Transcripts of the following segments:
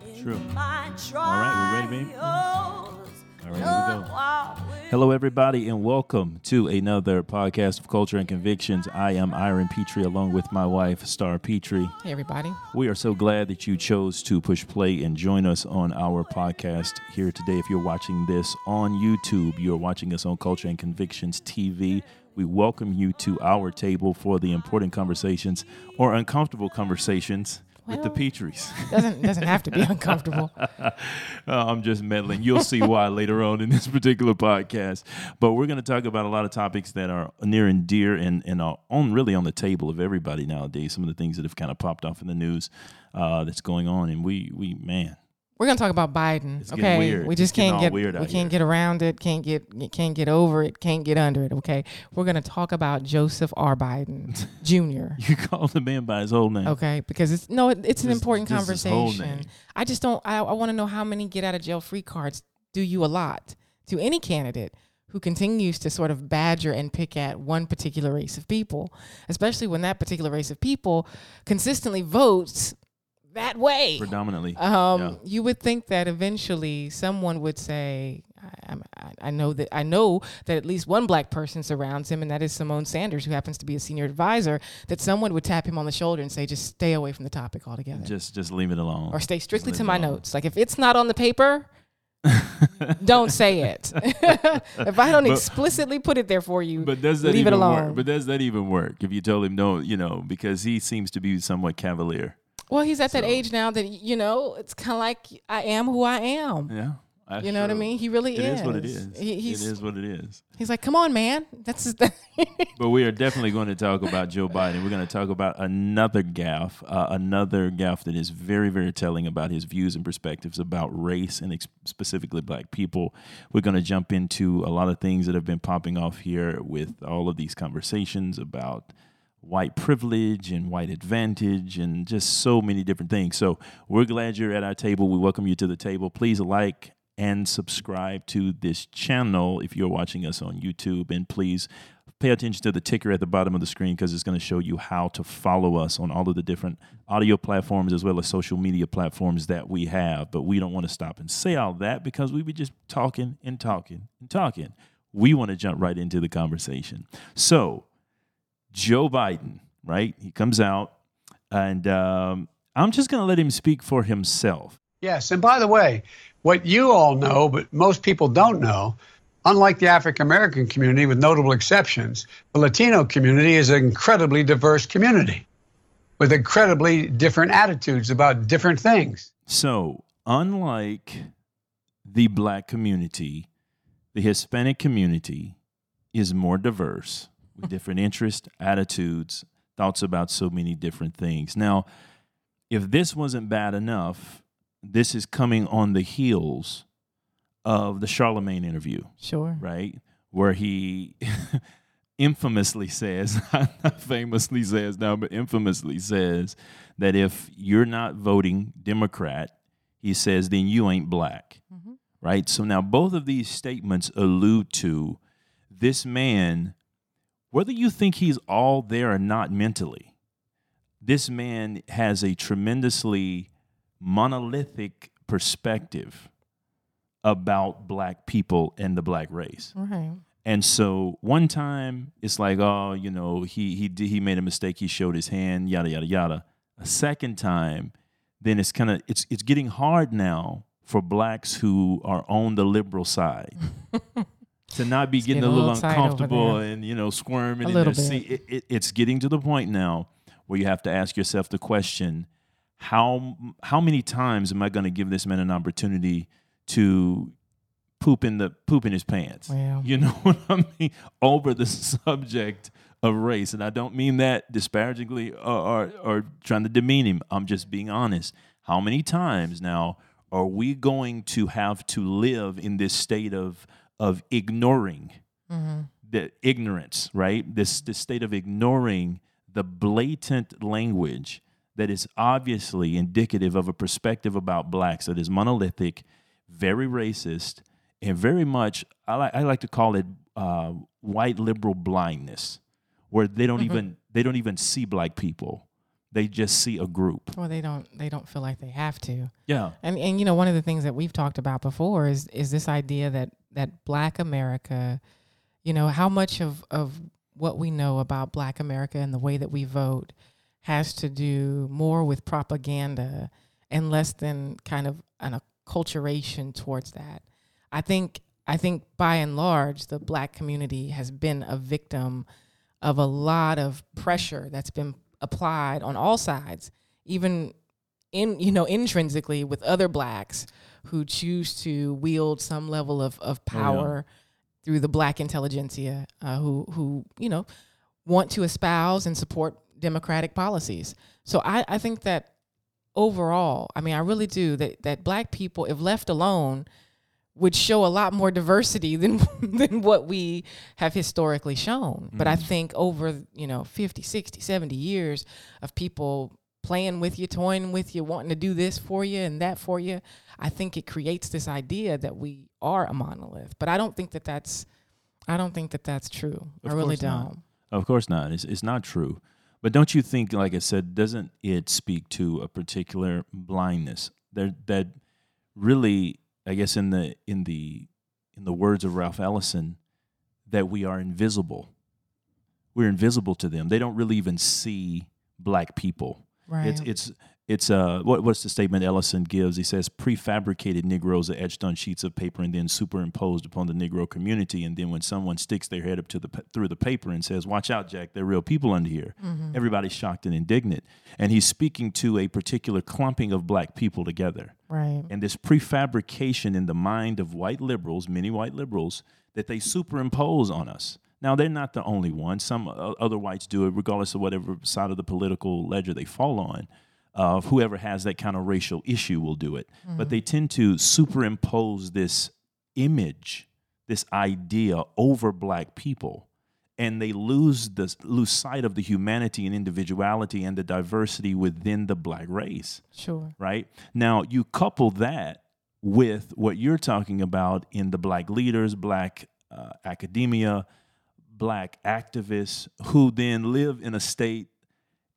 True. All right, we ready, baby? All right, here we go. Hello, everybody, and welcome to another podcast of Culture and Convictions. I am Iron Petrie, along with my wife, Star Petrie. Hey, everybody. We are so glad that you chose to push play and join us on our podcast here today. If you're watching this on YouTube, you're watching us on Culture and Convictions TV. We welcome you to our table for the important conversations or uncomfortable conversations with the Petries. Doesn't doesn't have to be uncomfortable. Uh, I'm just meddling. You'll see why later on in this particular podcast. But we're going to talk about a lot of topics that are near and dear and, and are on really on the table of everybody nowadays. Some of the things that have kind of popped off in the news uh, that's going on. And we, we man, We're gonna talk about Biden. It's okay, weird. we It's just getting can't get weird we can't here. get around it. Can't get can't get over it. Can't get under it. Okay, we're gonna talk about Joseph R. Biden Jr. you call the man by his whole name. Okay, because it's no, it, it's an important this is his whole conversation. I just don't. I, I want to know how many get out of jail free cards do you allot to any candidate who continues to sort of badger and pick at one particular race of people, especially when that particular race of people consistently votes that way. Predominantly. Um, Yeah. You would think that eventually someone would say, I, I, I know that I know that at least one black person surrounds him, and that is Symone Sanders, who happens to be a senior advisor. That someone would tap him on the shoulder and say, "Just stay away from the topic altogether, just just leave it alone. or stay strictly to my alone. notes. Like if it's not on the paper, don't say it. if I don't But- explicitly put it there for you, But does that leave it even alone. work? But does that even work? If you tell him no, you know, because he seems to be somewhat cavalier. Well, he's at that age now that you know it's kind of like I am who I am. Yeah. that's You know what I mean? He really It is. is what it is. He, he's it is what it is. He's like, come on, man. That's his But we are definitely going to talk about Joe Biden. We're going to talk about another gaffe, uh, another gaffe that is very, very telling about his views and perspectives about race and ex- specifically black people. We're going to jump into a lot of things that have been popping off here with all of these conversations about white privilege and white advantage and just so many different things. So we're glad you're at our table. We welcome you to the table. Please like and subscribe to this channel if you're watching us on YouTube. And please pay attention to the ticker at the bottom of the screen because it's going to show you how to follow us on all of the different audio platforms as well as social media platforms that we have. But we don't want to stop and say all that because we be just talking and talking and talking. We want to jump right into the conversation. So, Joe Biden, right? He comes out, and um, I'm just going to let him speak for himself. Yes, and by the way, what you all know, but most people don't know, unlike the African American community, with notable exceptions, the Latino community is an incredibly diverse community with incredibly different attitudes about different things. So, unlike the black community, the Hispanic community is more diverse with different interests, attitudes, thoughts about so many different things. Now, if this wasn't bad enough, this is coming on the heels of the Charlamagne interview. sure. right? Where he infamously says, not famously says now, but infamously says that if you're not voting Democrat, he says, then you ain't black, Mhm. right? So now both of these statements allude to this man, whether you think he's all there or not mentally, this man has a tremendously monolithic perspective about black people and the black race. Right. And so one time it's like, oh, you know, he he did, he made a mistake. He showed his hand, yada yada yada. A second time, then it's kind of it's it's getting hard now for blacks who are on the liberal side to not be getting, getting a little, little tight over uncomfortable and you know squirming A little bit. It, it, it's getting to the point now where you have to ask yourself the question: how how many times am I going to give this man an opportunity to poop in the poop in his pants? Well. You know what I mean? Over the subject of race, and I don't mean that disparagingly or, or or trying to demean him. I'm just being honest. How many times now are we going to have to live in this state of of ignoring Mm-hmm. the ignorance, right? This this state of ignoring the blatant language that is obviously indicative of a perspective about blacks that is monolithic, very racist, and very much I like I like to call it uh, white liberal blindness, where they don't even they don't even see black people. They just see a group. Well, they don't. They don't feel like they have to. Yeah. And and you know, one of the things that we've talked about before is is this idea that that Black America, you know, how much of of what we know about Black America and the way that we vote has to do more with propaganda and less than kind of an acculturation towards that. I think I think by and large the black community has been a victim of a lot of pressure that's been applied on all sides, even in you know intrinsically with other blacks who choose to wield some level of of power through the black intelligentsia uh, who who you know want to espouse and support democratic policies. So I, I think that overall, I mean, I really do that that black people, if left alone, would show a lot more diversity than than what we have historically shown. Mm-hmm. But I think over, you know, 50, 60, 70 years of people playing with you, toying with you, wanting to do this for you and that for you, I think it creates this idea that we are a monolith. But I don't think that that's I don't think that that's true. Of I really don't. Not. Of course not. It's it's not true. But don't you think, like I said, doesn't it speak to a particular blindness that that really, I guess, in the in the in the words of Ralph Ellison, that we are invisible. We're invisible to them. They don't really even see black people. Right. It's it's it's uh what, what's the statement Ellison gives? He says prefabricated Negroes are etched on sheets of paper and then superimposed upon the Negro community. And then when someone sticks their head up to the through the paper and says, "Watch out, Jack, they're real people under here," mm-hmm. everybody's shocked and indignant. And he's speaking to a particular clumping of black people together. Right. And this prefabrication in the mind of white liberals, many white liberals, that they superimpose on us. Now, they're not the only ones. Some other whites do it, regardless of whatever side of the political ledger they fall on of whoever has that kind of racial issue will do it. Mm-hmm. But they tend to superimpose this image, this idea over black people. And they lose the lose sight of the humanity and individuality and the diversity within the black race. Sure. Right? Now you couple that with what you're talking about in the black leaders, black uh, academia, black activists who then live in a state,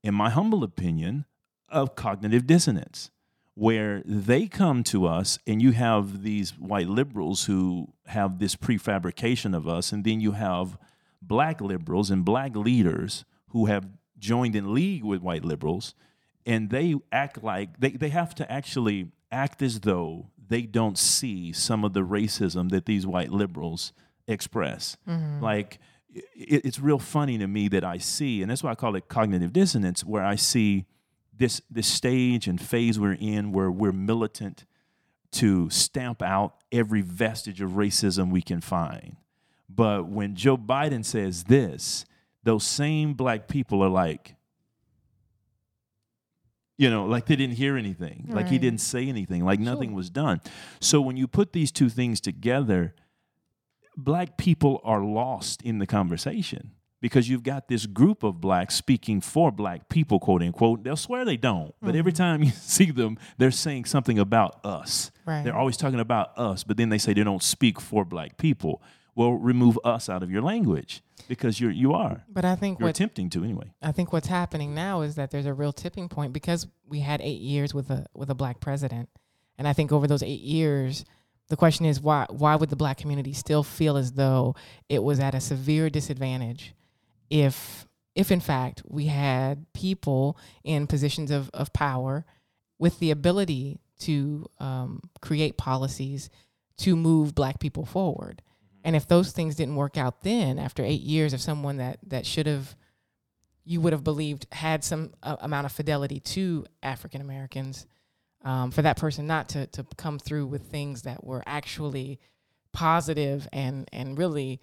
in my humble opinion, of cognitive dissonance where they come to us and you have these white liberals who have this prefabrication of us and then you have black liberals and black leaders who have joined in league with white liberals and they act like they, they have to actually act as though they don't see some of the racism that these white liberals express mm-hmm. like it, it's real funny to me that i see and that's why i call it cognitive dissonance where i see this this stage and phase we're in where we're militant to stamp out every vestige of racism we can find. But when Joe Biden says this, those same black people are like, you know, like they didn't hear anything, right. like he didn't say anything, like nothing sure. was done. So when you put these two things together, black people are lost in the conversation because you've got this group of blacks speaking for black people, quote unquote. They'll swear they don't, but mm-hmm. every time you see them, they're saying something about us. Right. They're always talking about us, but then they say they don't speak for black people. Well, remove us out of your language because you're you are. But I think you're what, attempting to anyway. I think what's happening now is that there's a real tipping point because we had eight years with a with a black president, and I think over those eight years. The question is why why would the black community still feel as though it was at a severe disadvantage if if in fact we had people in positions of, of power with the ability to um, create policies to move black people forward. Mm-hmm. And if those things didn't work out then, after eight years of someone that, that should have, you would have believed had some uh, amount of fidelity to African Americans, um, for that person not to, to come through with things that were actually positive and, and really,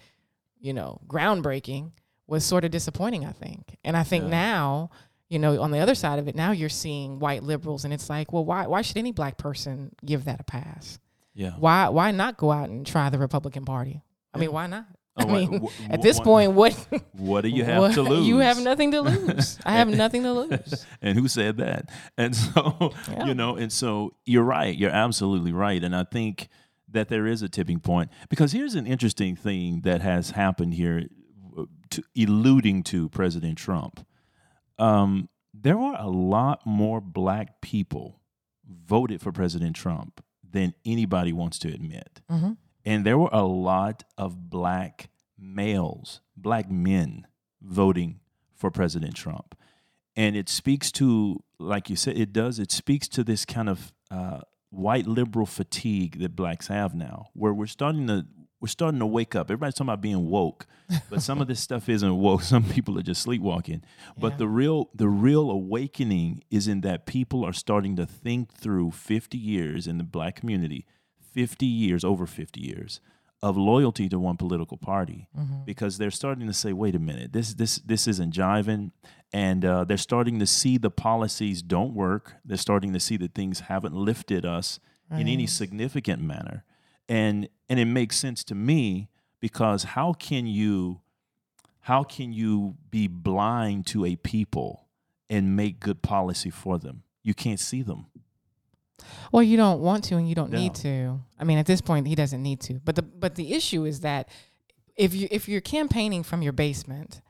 you know, groundbreaking, was sort of disappointing, I think. And I think yeah. now, you know, on the other side of it, now you're seeing white liberals, and it's like, well, why why should any black person give that a pass? Yeah. Why why not go out and try the Republican Party? I yeah. mean, why not? I mean, at this point, what what do you have what, to lose? You have nothing to lose. I have nothing to lose. and who said that? And so, yeah. you know, and so you're right. You're absolutely right. And I think that there is a tipping point because here's an interesting thing that has happened here to, alluding to President Trump. Um, there were a lot more black people voted for President Trump than anybody wants to admit. Mm-hmm. And there were a lot of black males, black men voting for President Trump. And it speaks to, like you said, it does, it speaks to this kind of uh, white liberal fatigue that blacks have now, where we're starting to we're starting to wake up. Everybody's talking about being woke, but some of this stuff isn't woke. Some people are just sleepwalking. But Yeah. the real the real awakening is in that people are starting to think through 50 years in the black community, 50 years over 50 years of loyalty to one political party because they're starting to say, wait a minute, this this this isn't jiving, and uh, they're starting to see the policies don't work. They're starting to see that things haven't lifted us in any significant manner, and and it makes sense to me because how can you how can you be blind to a people and make good policy for them? You can't see them. Well, you don't want to, and you don't No. need to. I mean, at this point, he doesn't need to. But the but the issue is that if you if you're campaigning from your basement,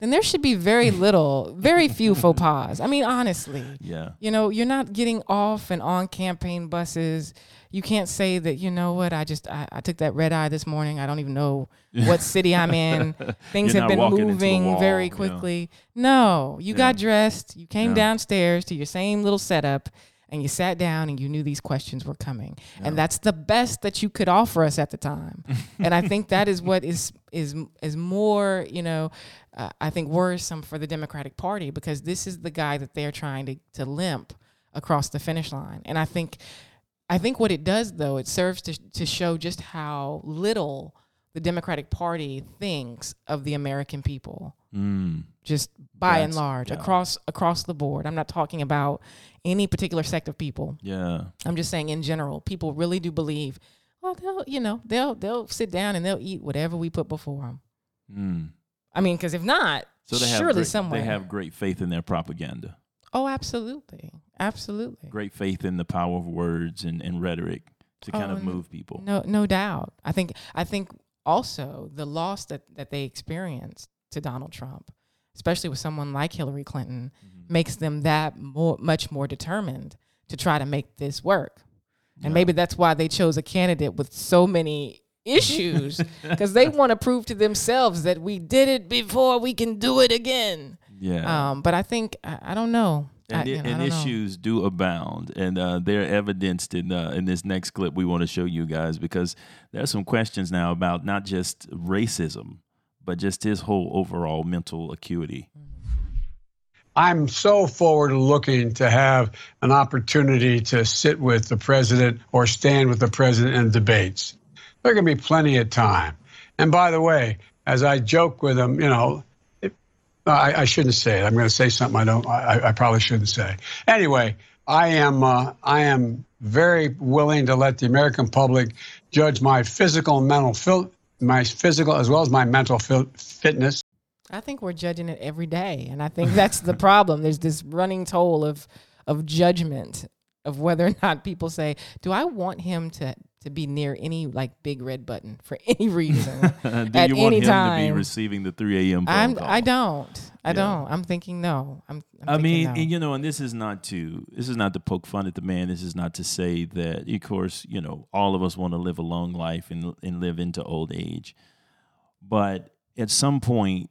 then there should be very little, very few faux pas. I mean, honestly, Yeah. you know, you're not getting off and on campaign buses. You can't say that, you know what, I just I, I took that red eye this morning. I don't even know what city I'm in. Things You're have been walking into the moving wall, very you know. quickly. No, you got dressed, you came Yeah. downstairs to your same little setup and you sat down and you knew these questions were coming. And that's the best that you could offer us at the time. and I think that is what is is is more, you know, uh, I think worrisome for the Democratic Party because this is the guy that they're trying to to limp across the finish line. And I think I think what it does though, it serves to to show just how little the Democratic Party thinks of the American people Mm. just by and large yeah. across across the board. I'm not talking about any particular sect of people. Yeah. I'm just saying in general, people really do believe, well, they'll you know they'll they'll sit down and they'll eat whatever we put before them. Mm. I mean, because if not, So they surely great, somewhere. they have great faith in their propaganda. oh, absolutely, absolutely. Great faith in the power of words and, and rhetoric to kind Oh, of move people. No, no doubt. I think I think also the loss that that they experienced to Donald Trump, especially with someone like Hillary Clinton, Mm-hmm. makes them that more much more determined to try to make this work. And Yeah. maybe that's why they chose a candidate with so many issues because they want to prove to themselves that we did it before, we can do it again. Yeah. Um, but I think I, I don't know. I, and, i- know, I and don't know. issues do abound, and uh, they're evidenced in uh, in this next clip we want to show you guys because there are some questions now about not just racism, but just his whole overall mental acuity. I'm so forward looking to have an opportunity to sit with the president or stand with the president in debates. There can be plenty of time. And by the way, as I joke with him, you know, it, I, I shouldn't say it. I'm going to say something I don't. I, I probably shouldn't say. Anyway, I am. Uh, I am very willing to let the American public judge my physical and mental fil- my physical as well as my mental fitness. I think we're judging it every day, and I think that's the problem. There's this running toll of of judgment of whether or not people say, "Do I want him to to be near any like big red button for any reason?" Do At you want any him to be time. receiving the 3 a.m. I'm call? I don't. I Yeah. don't. I'm thinking no. I'm. I'm I mean, no. and, you know, and this is not to this is not to poke fun at the man. This is not to say that, of course, you know, all of us want to live a long life and and live into old age, but at some point,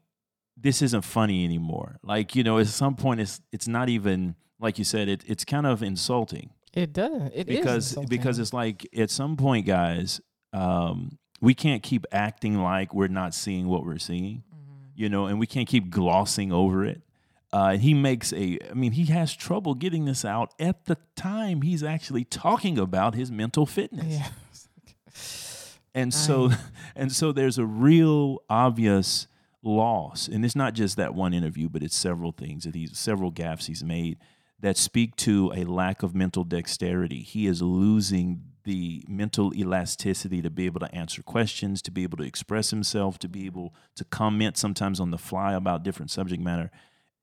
this isn't funny anymore. Like you know, at some point, it's it's not even like you said. It it's kind of insulting it does. It is because because it's like at some point, guys, um, we can't keep acting like we're not seeing what we're seeing Mm-hmm. you know, and we can't keep glossing over it. Uh, he makes a, I mean, he has trouble getting this out at the time he's actually talking about his mental fitness. yeah. And so, and so there's a real obvious loss. And it's not just that one interview, but it's several things that he's, several gaffes he's made that speak to a lack of mental dexterity. He is losing the mental elasticity to be able to answer questions, to be able to express himself, to be able to comment sometimes on the fly about different subject matter.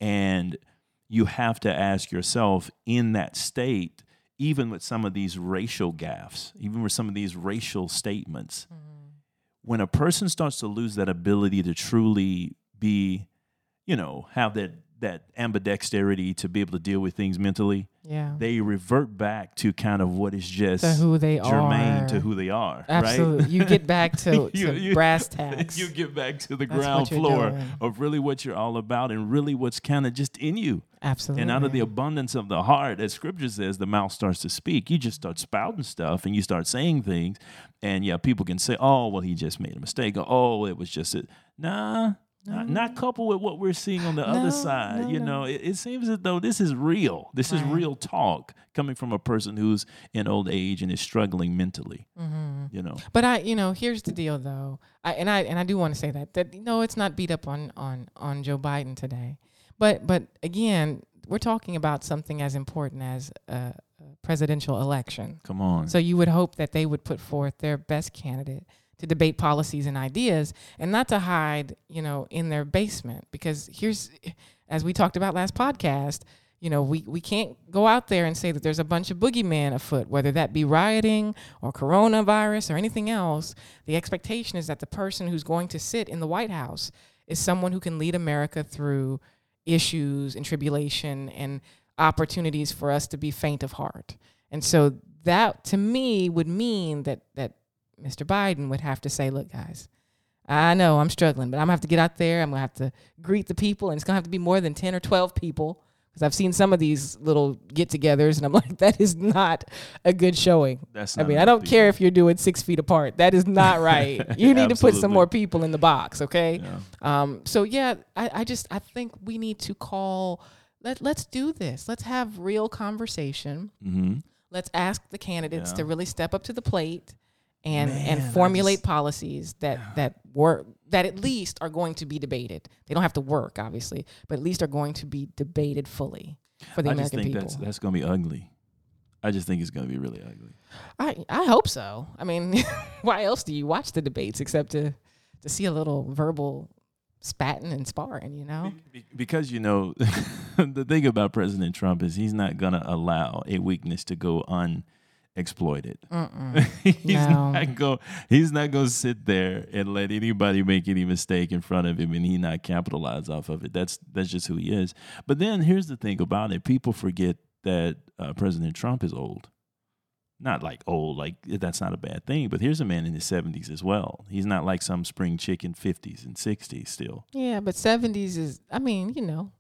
And you have to ask yourself in that state, even with some of these racial gaffes, even with some of these racial statements, mm-hmm. when a person starts to lose that ability to truly be, you know, have that that ambidexterity to be able to deal with things mentally, Yeah. they revert back to kind of what is just To who they germane are. to who they are. Absolutely. Right? You get back to, You- to you- brass tacks. you get back to the That's ground floor doing. of really what you're all about and really what's kind of just in you. Absolutely. And out of the abundance of the heart, as scripture says, the mouth starts to speak. You just start spouting stuff and you start saying things. And yeah, people can say, oh, well, he just made a mistake. Or, oh, it was just a. Nah, not, not coupled with what we're seeing on the No, other side. no, you no. know, it, it seems as though this is real. This is real talk coming from a person who's in old age and is struggling mentally. Mm-hmm. You know, But I, you know, here's the deal, though. I and I and I do want to say that that no, it's not beat up on on on Joe Biden today. But but again, we're talking about something as important as a presidential election. come on. So you would hope that they would put forth their best candidate to debate policies and ideas and not to hide, you know, in their basement. Because here's, as we talked about last podcast, you know, we, we can't go out there and say that there's a bunch of boogeyman afoot, whether that be rioting or coronavirus or anything else. The expectation is that the person who's going to sit in the White House is someone who can lead America through issues and tribulation and opportunities for us to be faint of heart. And so that to me would mean that that Mr. Biden would have to say, look, guys, I know I'm struggling, but I'm gonna have to get out there. I'm gonna have to greet the people, and it's gonna have to be more than 10 or 12 people. Because I've seen some of these little get togethers, and I'm like, that is not a good showing. That's I mean, I don't care if you're doing six feet apart. That is not right. You need to put some more people in the box, okay? Yeah. Um, so yeah, I, I just I think we need to call let let's do this. Let's have real conversation. Mm-hmm. Let's ask the candidates Yeah. to really step up to the plate and and Man, I formulate just- policies that that work that at least are going to be debated. They don't have to work, obviously, but at least are going to be debated fully for the I just American think people. that's that's going to be ugly. I just think it's going to be really ugly. I I hope so. I mean, why else do you watch the debates except to to see a little verbal spatting and sparring, you know? Be- because you know the thing about President Trump is he's not going to allow a weakness to go unexploited. Mm-mm. he's No. not go he's not going to sit there and let anybody make any mistake in front of him and he not capitalize off of it. That's that's just who he is. But then here's the thing about it: people forget that uh, President Trump is old. Not like old, like that's not a bad thing. But here's a man in his 70s as well. He's not like some spring chicken 50s and 60s still. Yeah, but seventies is. I mean, you know,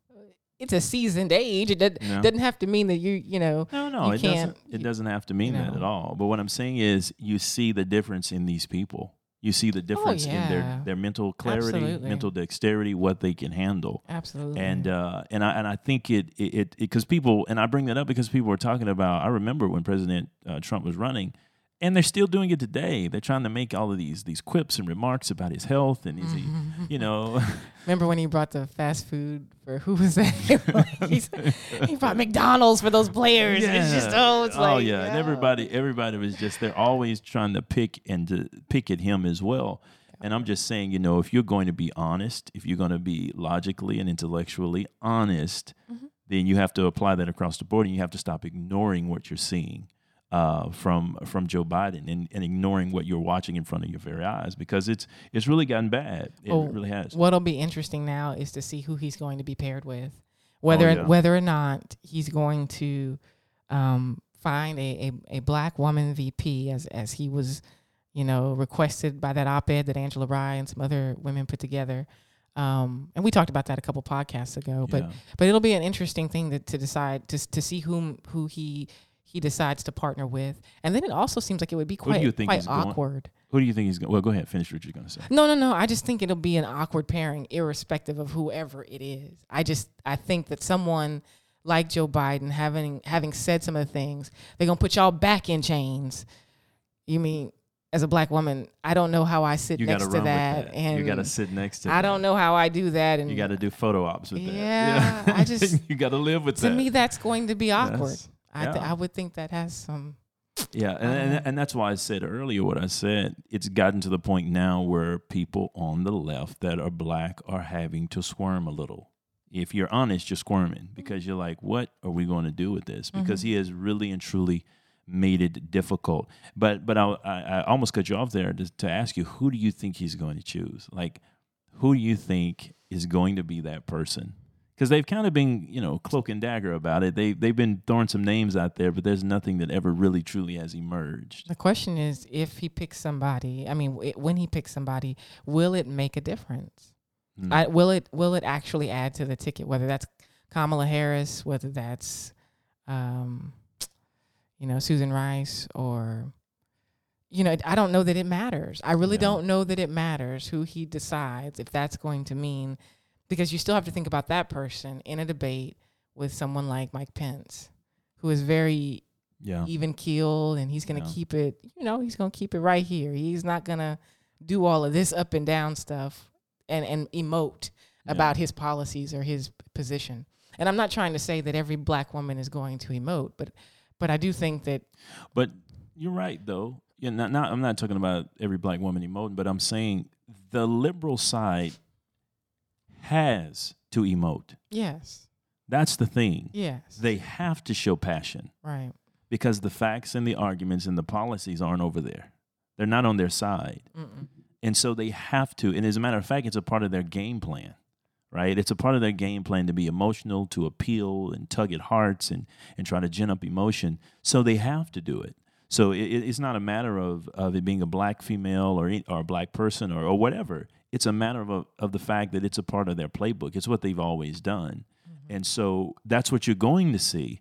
it's a seasoned age. It doesn't, Yeah. doesn't have to mean that you, you know. No, no, you it can't- doesn't. It doesn't have to mean that know. at all. But what I'm saying is, you see the difference in these people. You see the difference in their Oh, yeah. their mental clarity, Absolutely. mental dexterity, what they can handle. Absolutely. And uh, and I and I think it it because people and I bring that up because people were talking about. I remember when President uh, Trump was running, and they're still doing it today. They're trying to make all of these these quips and remarks about his health and is he, you know, remember when he brought the fast food for who was that? He brought McDonald's for those players. It's just oh, it's like oh yeah, and everybody everybody was just they're always trying to pick and to pick at him as well. And I'm just saying, you know, if you're going to be honest, if you're going to be logically and intellectually honest, Mm-hmm. then you have to apply that across the board, and you have to stop ignoring what you're seeing uh, from from Joe Biden and, and ignoring what you're watching in front of your very eyes because it's it's really gotten bad. It Oh, really has. What'll be interesting now is to see who he's going to be paired with, whether Oh, yeah. whether or not he's going to um, find a, a, a black woman VP as as he was, you know, requested by that op-ed that Angela Rye and some other women put together. Um, and we talked about that a couple podcasts ago, but Yeah. but it'll be an interesting thing to, to decide to to see whom who he he decides to partner with, and then it also seems like it would be quite quite is going- awkward. Who do you think he's going? Well, go ahead, finish what you're going to say. No, no, no. I just think it'll be an awkward pairing, irrespective of whoever it is. I just I think that someone like Joe Biden, having having said some of the things, they're gonna put y'all back in chains. You mean as a black woman, I don't know how I sit You next to to that, that. and you got to sit next to. I that. don't know how I do that, and You got to do photo ops with that. Yeah, I just- you got to live with to that. me that's going to be awkward. Yes. I th- I would think that has some. yeah, and, and and that's why I said earlier what I said. It's gotten to the point now where people on the left that are black are having to squirm a little. If you're honest, you're squirming mm-hmm. because you're like, "What are we going to do with this?" Because mm-hmm. he has really and truly made it difficult. But but I I, I almost cut you off there to, to ask you, who do you think he's going to choose? Like, who do you think is going to be that person because they've kind of been, you know, cloak and dagger about it. They they've been throwing some names out there, but there's nothing that ever really truly has emerged. The question is, if he picks somebody, I mean, w- when he picks somebody, will it make a difference? Mm. I, will it will it actually add to the ticket? Whether that's Kamala Harris, whether that's, um, you know, Susan Rice, or, you know, I don't know that it matters. I really Yeah. don't know that it matters who he decides if that's going to mean, because you still have to think about that person in a debate with someone like Mike Pence, who is very yeah, even keel and he's going to Yeah. keep it you know he's going to keep it right here he's not going to do all of this up and down stuff and and emote Yeah. about his policies or his position and i'm not trying to say that every black woman is going to emote but but i do think that But you're right, though. Yeah, not, not, I'm not talking about every black woman emoting, but I'm saying the liberal side has to emote. yes That's the thing. yes They have to show passion right because the facts and the arguments and the policies aren't over there. They're not on their side. Mm-mm. And so they have to. And as a matter of fact, it's a part of their game plan, right? It's a part of their game plan to be emotional, to appeal and tug at hearts and, and try to gin up emotion. So they have to do it. So it, it- it's not a matter of, of it being a black female or, or a black person or, or whatever. It's a matter of, a, of the fact that it's a part of their playbook. It's what they've always done. And so that's what you're going to see.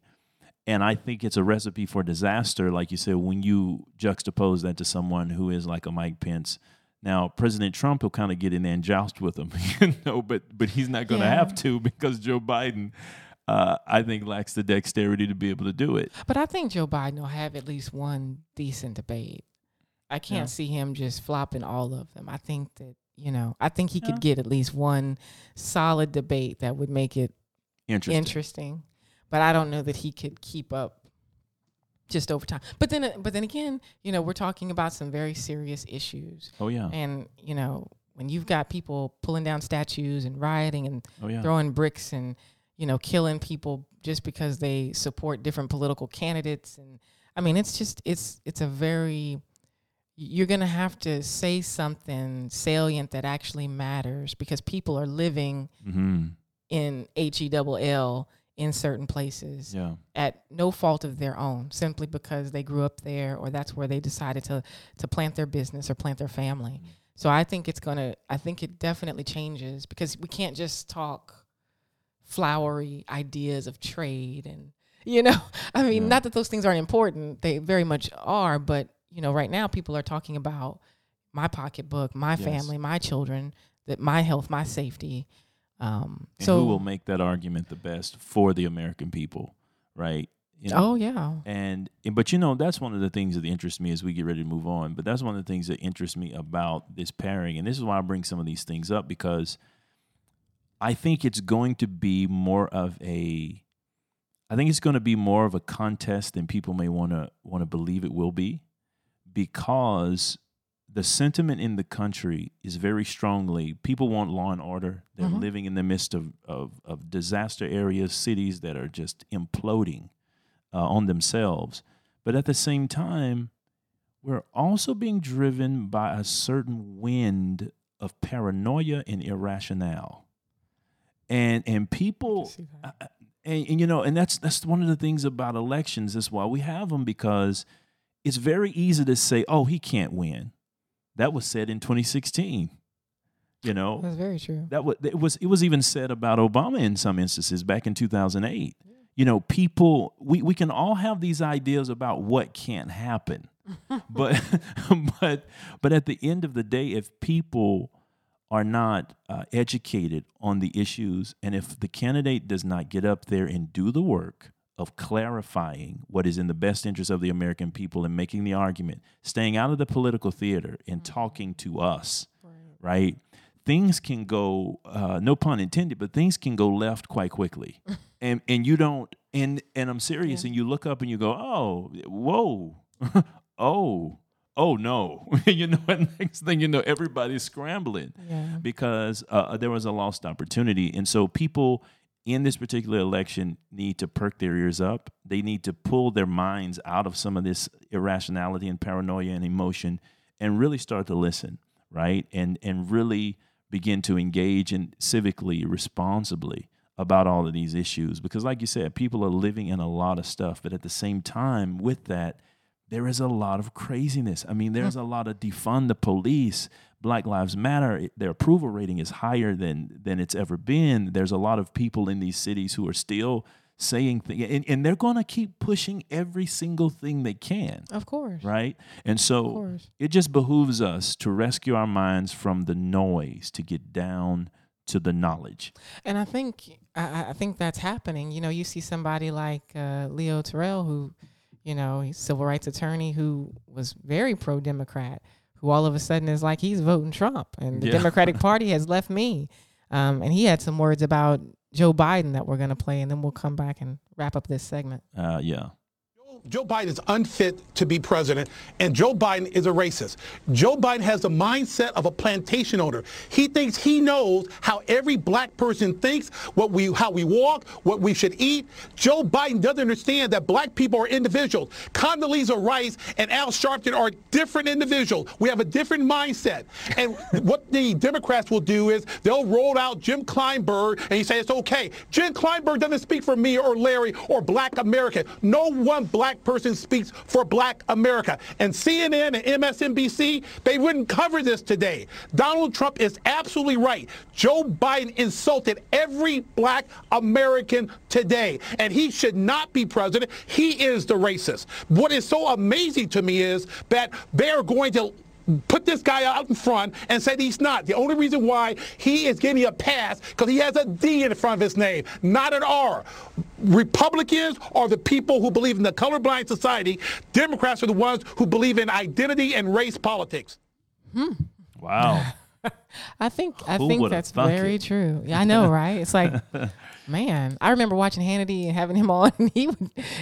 And I think it's a recipe for disaster, like you said, when you juxtapose that to someone who is like a Mike Pence. Now, President Trump will kind of get in there and joust with him, you know, but but he's not going to Yeah. have to because Joe Biden, uh, I think, lacks the dexterity to be able to do it. but i think joe biden will have at least one decent debate i can't Yeah. see him just flopping all of them i think that you know i think he could get at least one solid debate that would make it Interesting. interesting. But I don't know that he could keep up just over time. But then, uh, but then again, you know, we're talking about some very serious issues, Oh yeah. and you know, when you've got people pulling down statues and rioting and Oh yeah. throwing bricks and you know killing people just because they support different political candidates, and I mean, it's just it's it's a very you're going to have to say something salient that actually matters because people are living hmm in H E double L in certain places Yeah. at no fault of their own, simply because they grew up there or that's where they decided to to plant their business or plant their family. So I think it's gonna I think it definitely changes because we can't just talk flowery ideas of trade and you know, I mean Yeah. not that those things aren't important. They very much are, but you know, right now people are talking about my pocketbook, my Yes. family, my children, that my health, my safety. Um And so who will make that argument the best for the American people, right? You know, Oh yeah. And but you know that's one of the things that interests me as we get ready to move on. But that's one of the things that interests me about this pairing, and this is why I bring some of these things up because I think it's going to be more of a, I think it's going to be more of a contest than people may want to want to believe it will be, because the sentiment in the country is very strongly people want law and order. They're Mhm. living in the midst of, of of disaster areas, cities that are just imploding uh, on themselves. But at the same time, we're also being driven by a certain wind of paranoia and irrationale. And and people uh, and, and you know, and that's that's one of the things about elections. That's why we have them because it's very easy to say, "Oh, he can't win." That was said in 2016. You know, That's very true. that was it was it was even said about Obama in some instances back in 2008. You know, people we, we can all have these ideas about what can't happen. but but but at the end of the day if people are not uh, educated on the issues and if the candidate does not get up there and do the work of clarifying what is in the best interest of the American people and making the argument, staying out of the political theater and talking to us, right? Things can go, uh, no pun intended, but things can go left quite quickly, and and you don't, and and I'm serious, Yeah. and you look up and you go, oh, whoa, oh, oh no, you know, and next thing you know, everybody's scrambling Yeah. because uh, there was a lost opportunity. And so people in this particular election need to perk their ears up. They need to pull their minds out of some of this irrationality and paranoia and emotion and really start to listen, right? And and really begin to engage in civically, responsibly about all of these issues because like you said people are living in a lot of stuff but at the same time with that there is a lot of craziness i mean there's a lot of defund the police black lives matter their approval rating is higher than than it's ever been. There's a lot of people in these cities who are still saying things and, and they're going to keep pushing every single thing they can. Of course. right? And so it just behooves us to rescue our minds from the noise to get down to the knowledge. And I think I, I- think that's happening. You know, you see somebody like uh, Leo Terrell, who, you know, he's a civil rights attorney who was very pro Democrat, who all of a sudden is like he's voting Trump, and the Yeah. Democratic Party has left me. Um, and he had some words about Joe Biden that we're going to play, and then we'll come back and wrap up this segment. uh, yeah Joe Biden is unfit to be president, and Joe Biden is a racist. Joe Biden has the mindset of a plantation owner. He thinks he knows how every black person thinks, what we, how we walk, what we should eat. Joe Biden doesn't understand that black people are individuals. Condoleezza Rice and Al Sharpton are different individuals. We have a different mindset. And what the Democrats will do is they'll roll out Jim Clyburn and you say it's okay. Jim Clyburn doesn't speak for me or Larry or black American. No one black person speaks for black America. And CNN and MSNBC, they wouldn't cover this today. Donald Trump is absolutely right. Joe Biden insulted every black American today. And he should not be president. He is the racist. What is so amazing to me is that they're going to put this guy out in front and say that he's not. The only reason why he is getting a pass because he has a D in front of his name, not an R. Republicans are the people who believe in the colorblind society. Democrats are the ones who believe in identity and race politics. Hmm. wow I think I Who think that's very it? true. Yeah, I know, right? It's like, man, I remember watching Hannity and having him on. And he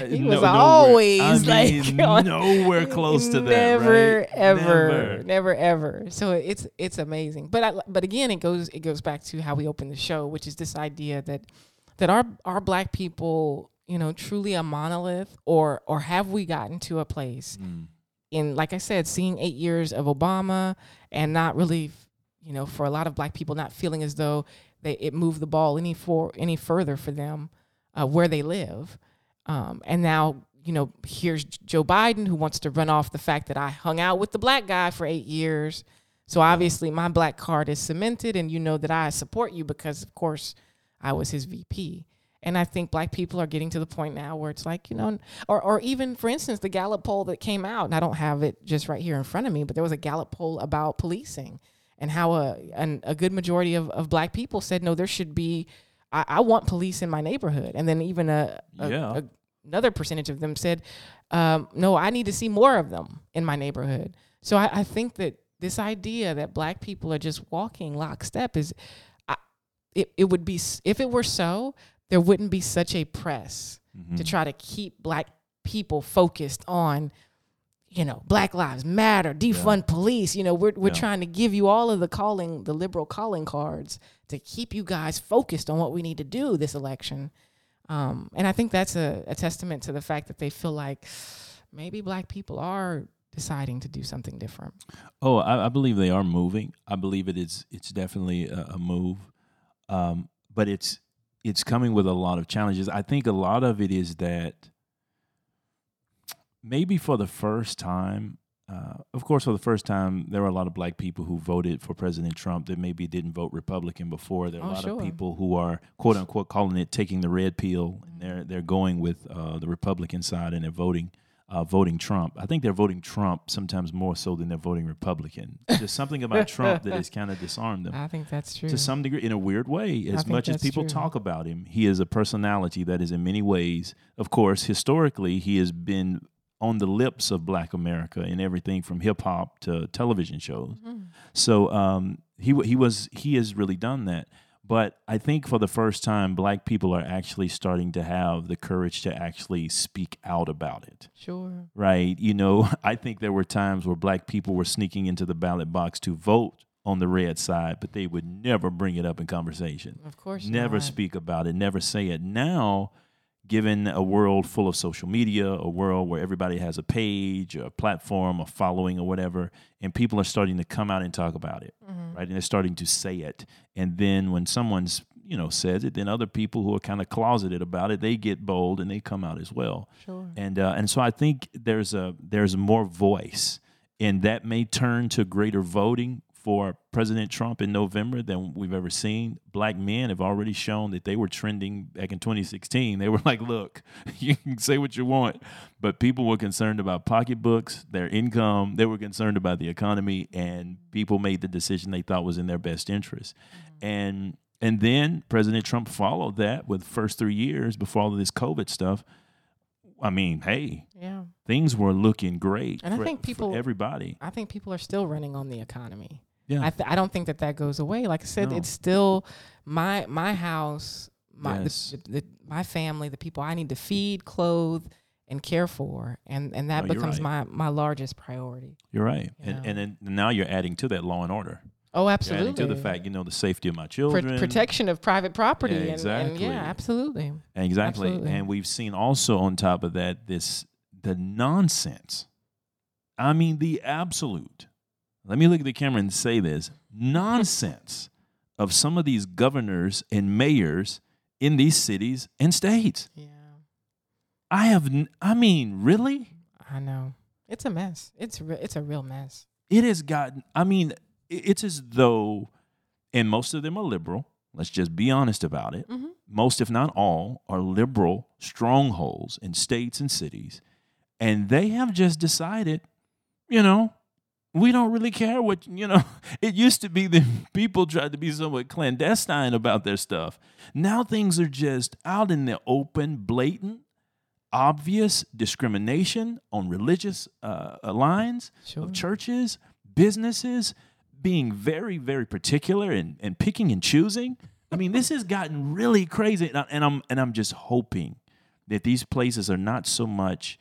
he No- was nowhere- always I like on- nowhere close to that, Never, right? ever, Never. never, ever. So it's it's amazing. But I, but again, it goes it goes back to how we opened the show, which is this idea that that our our black people, you know, truly a monolith, or or have we gotten to a place Mm. in like I said, seeing eight years of Obama and not really, you know, for a lot of black people, not feeling as though they it moved the ball any for any further for them uh, where they live, um, and now you know here's Joe Biden who wants to run off the fact that I hung out with the black guy for eight years, so obviously my black card is cemented, and you know that I support you because of course I was his VP. And I think black people are getting to the point now where it's like, you know, or, or even, for instance, the Gallup poll that came out, and I don't have it just right here in front of me, but there was a Gallup poll about policing and how a, an, a good majority of, of black people said, no, there should be, I, I want police in my neighborhood. And then even a, a, Yeah. a- another percentage of them said, um, no, I need to see more of them in my neighborhood. So I, I think that this idea that black people are just walking lockstep is, I, it, it would be, if it were so, there wouldn't be such a press Mm-hmm. to try to keep black people focused on you know black lives matter defund police you know we're, we're Yeah. trying to give you all of the calling the liberal calling cards to keep you guys focused on what we need to do this election um, and i think that's a, a testament to the fact that they feel like maybe black people are deciding to do something different Oh, I, I believe they are moving. I believe it is. It's definitely a, a move, um, but it's it's coming with a lot of challenges. I think a lot of it is that maybe for the first time, uh, of course, for the first time, there were a lot of black people who voted for President Trump that maybe didn't vote Republican before. There are Oh, a lot sure. of people who are quote unquote calling it taking the red pill, and they're they're going with uh, the Republican side and they're voting. Uh, voting Trump. I think they're voting Trump sometimes more so than they're voting Republican. There's something about Trump that has kind of disarmed them i think that's true to some degree in a weird way as much as people true. talk about him he is a personality that is in many ways of course historically he has been on the lips of black america in everything from hip hop to television shows Mm-hmm. so um, he he was he has really done that but I think for the first time, black people are actually starting to have the courage to actually speak out about it sure right? You know, I think there were times where black people were sneaking into the ballot box to vote on the red side, but they would never bring it up in conversation. of course Never not. speak about it, never say it. Now, given a world full of social media, a world where everybody has a page, a platform, a following, or whatever, and people are starting to come out and talk about it, Mm-hmm. right? And they're starting to say it. And then when someone's you know says it, then other people who are kind of closeted about it, they get bold and they come out as well. Sure. And uh, and so I think there's a there's more voice, and that may turn to greater voting for President Trump in November than we've ever seen. Black men have already shown that they were trending back in 2016. They were like, look, you can say what you want, but people were concerned about pocketbooks, their income, they were concerned about the economy, and people made the decision they thought was in their best interest. Mm-hmm. And and then President Trump followed that with first three years before all of this COVID stuff. I mean, hey, yeah, things were looking great. And for, I think people, everybody. I think people are still running on the economy. Yeah. I, th- I don't think that that goes away. Like I said, No. it's still my my house, my Yes. the, the, my family, the people I need to feed, clothe, and care for, and and that No, becomes right. my my largest priority. You're right. Yeah. And, and then now you're adding to that law and order. Oh, absolutely. adding to the fact, you know, the safety of my Pro- children. protection of private property, Yeah, and, and exactly. yeah, absolutely. Exactly. Absolutely. And we've seen also on top of that this the nonsense. I mean the absolute. Let me look at the camera and say this. Nonsense of some of these governors and mayors in these cities and states. Yeah, I have n- I mean, really? I know. It's a mess. It's re- it's a real mess. It has gotten I mean, it's as though and most of them are liberal. Let's just be honest about it. Mhm. most, if not all, are liberal strongholds in states and cities. And they have just decided, you know, we don't really care what, you know, it used to be that people tried to be somewhat clandestine about their stuff. Now things are just out in the open, blatant, obvious discrimination on religious uh, lines Sure. of churches, businesses, being very, very particular and, and picking and choosing. I mean, this has gotten really crazy, and, I, and I'm and I'm just hoping that these places are not so much.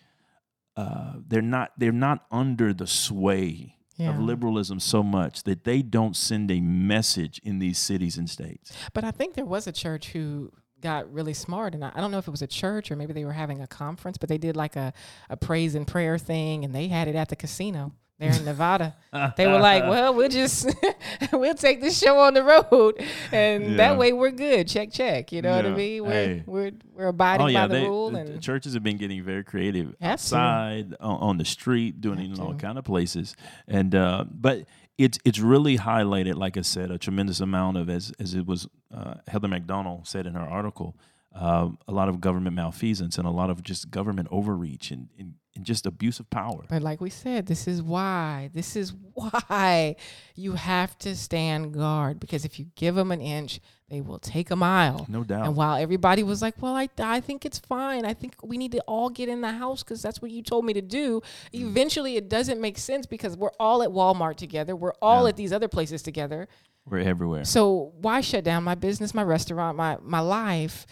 Uh, they're not they're not under the sway Yeah. of liberalism so much that they don't send a message in these cities and states. But I think there was a church who got really smart, and I, I don't know if it was a church or maybe they were having a conference, but they did like a, a praise and prayer thing, and they had it at the casino there in Nevada. they were like, "Well, we'll just we'll take this show on the road, and Yeah. that way we're good. Check, check. You know what I mean? We're Hey. we're we're abiding oh yeah, by the they, rule, and the churches have been getting very creative outside on, on the street, doing it in all kind of places. And uh, but it's it's really highlighted, like I said, a tremendous amount of as as it was uh, Heather Mac Donald said in her article, uh, a lot of government malfeasance and a lot of just government overreach and, and, and just abuse of power. But like we said, this is why. This is why you have to stand guard because if you give them an inch, they will take a mile. No doubt. And while everybody was like, "Well, I, I think it's fine. I think we need to all get in the house because that's what you told me to do." Mm. Eventually, it doesn't make sense because we're all at Walmart together. We're all Yeah. at these other places together. We're everywhere. So why shut down my business, my restaurant, my my life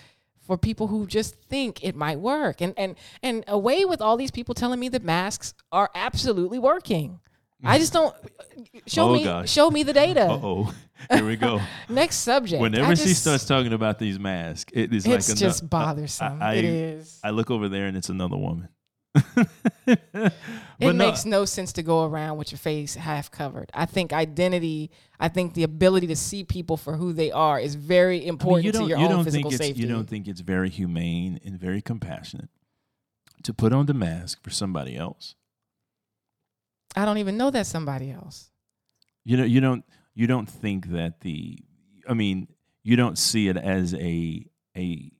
for people who just think it might work? And and and away with all these people telling me that masks are absolutely working. I just don't show Oh, me gosh. show me the data. Uh oh, here we go. Next subject. Whenever I she starts talking about these masks, it is it's like just bothersome. I, it is. I look over there and it's another woman. It no, makes no sense to go around with your face half covered. I think identity, I think the ability to see people for who they are is very I mean, important you to your you own physical safety. You don't think it's very humane and very compassionate to put on the mask for somebody else. I don't even know that somebody else. You know, you don't you don't think that the I mean, you don't see it as a a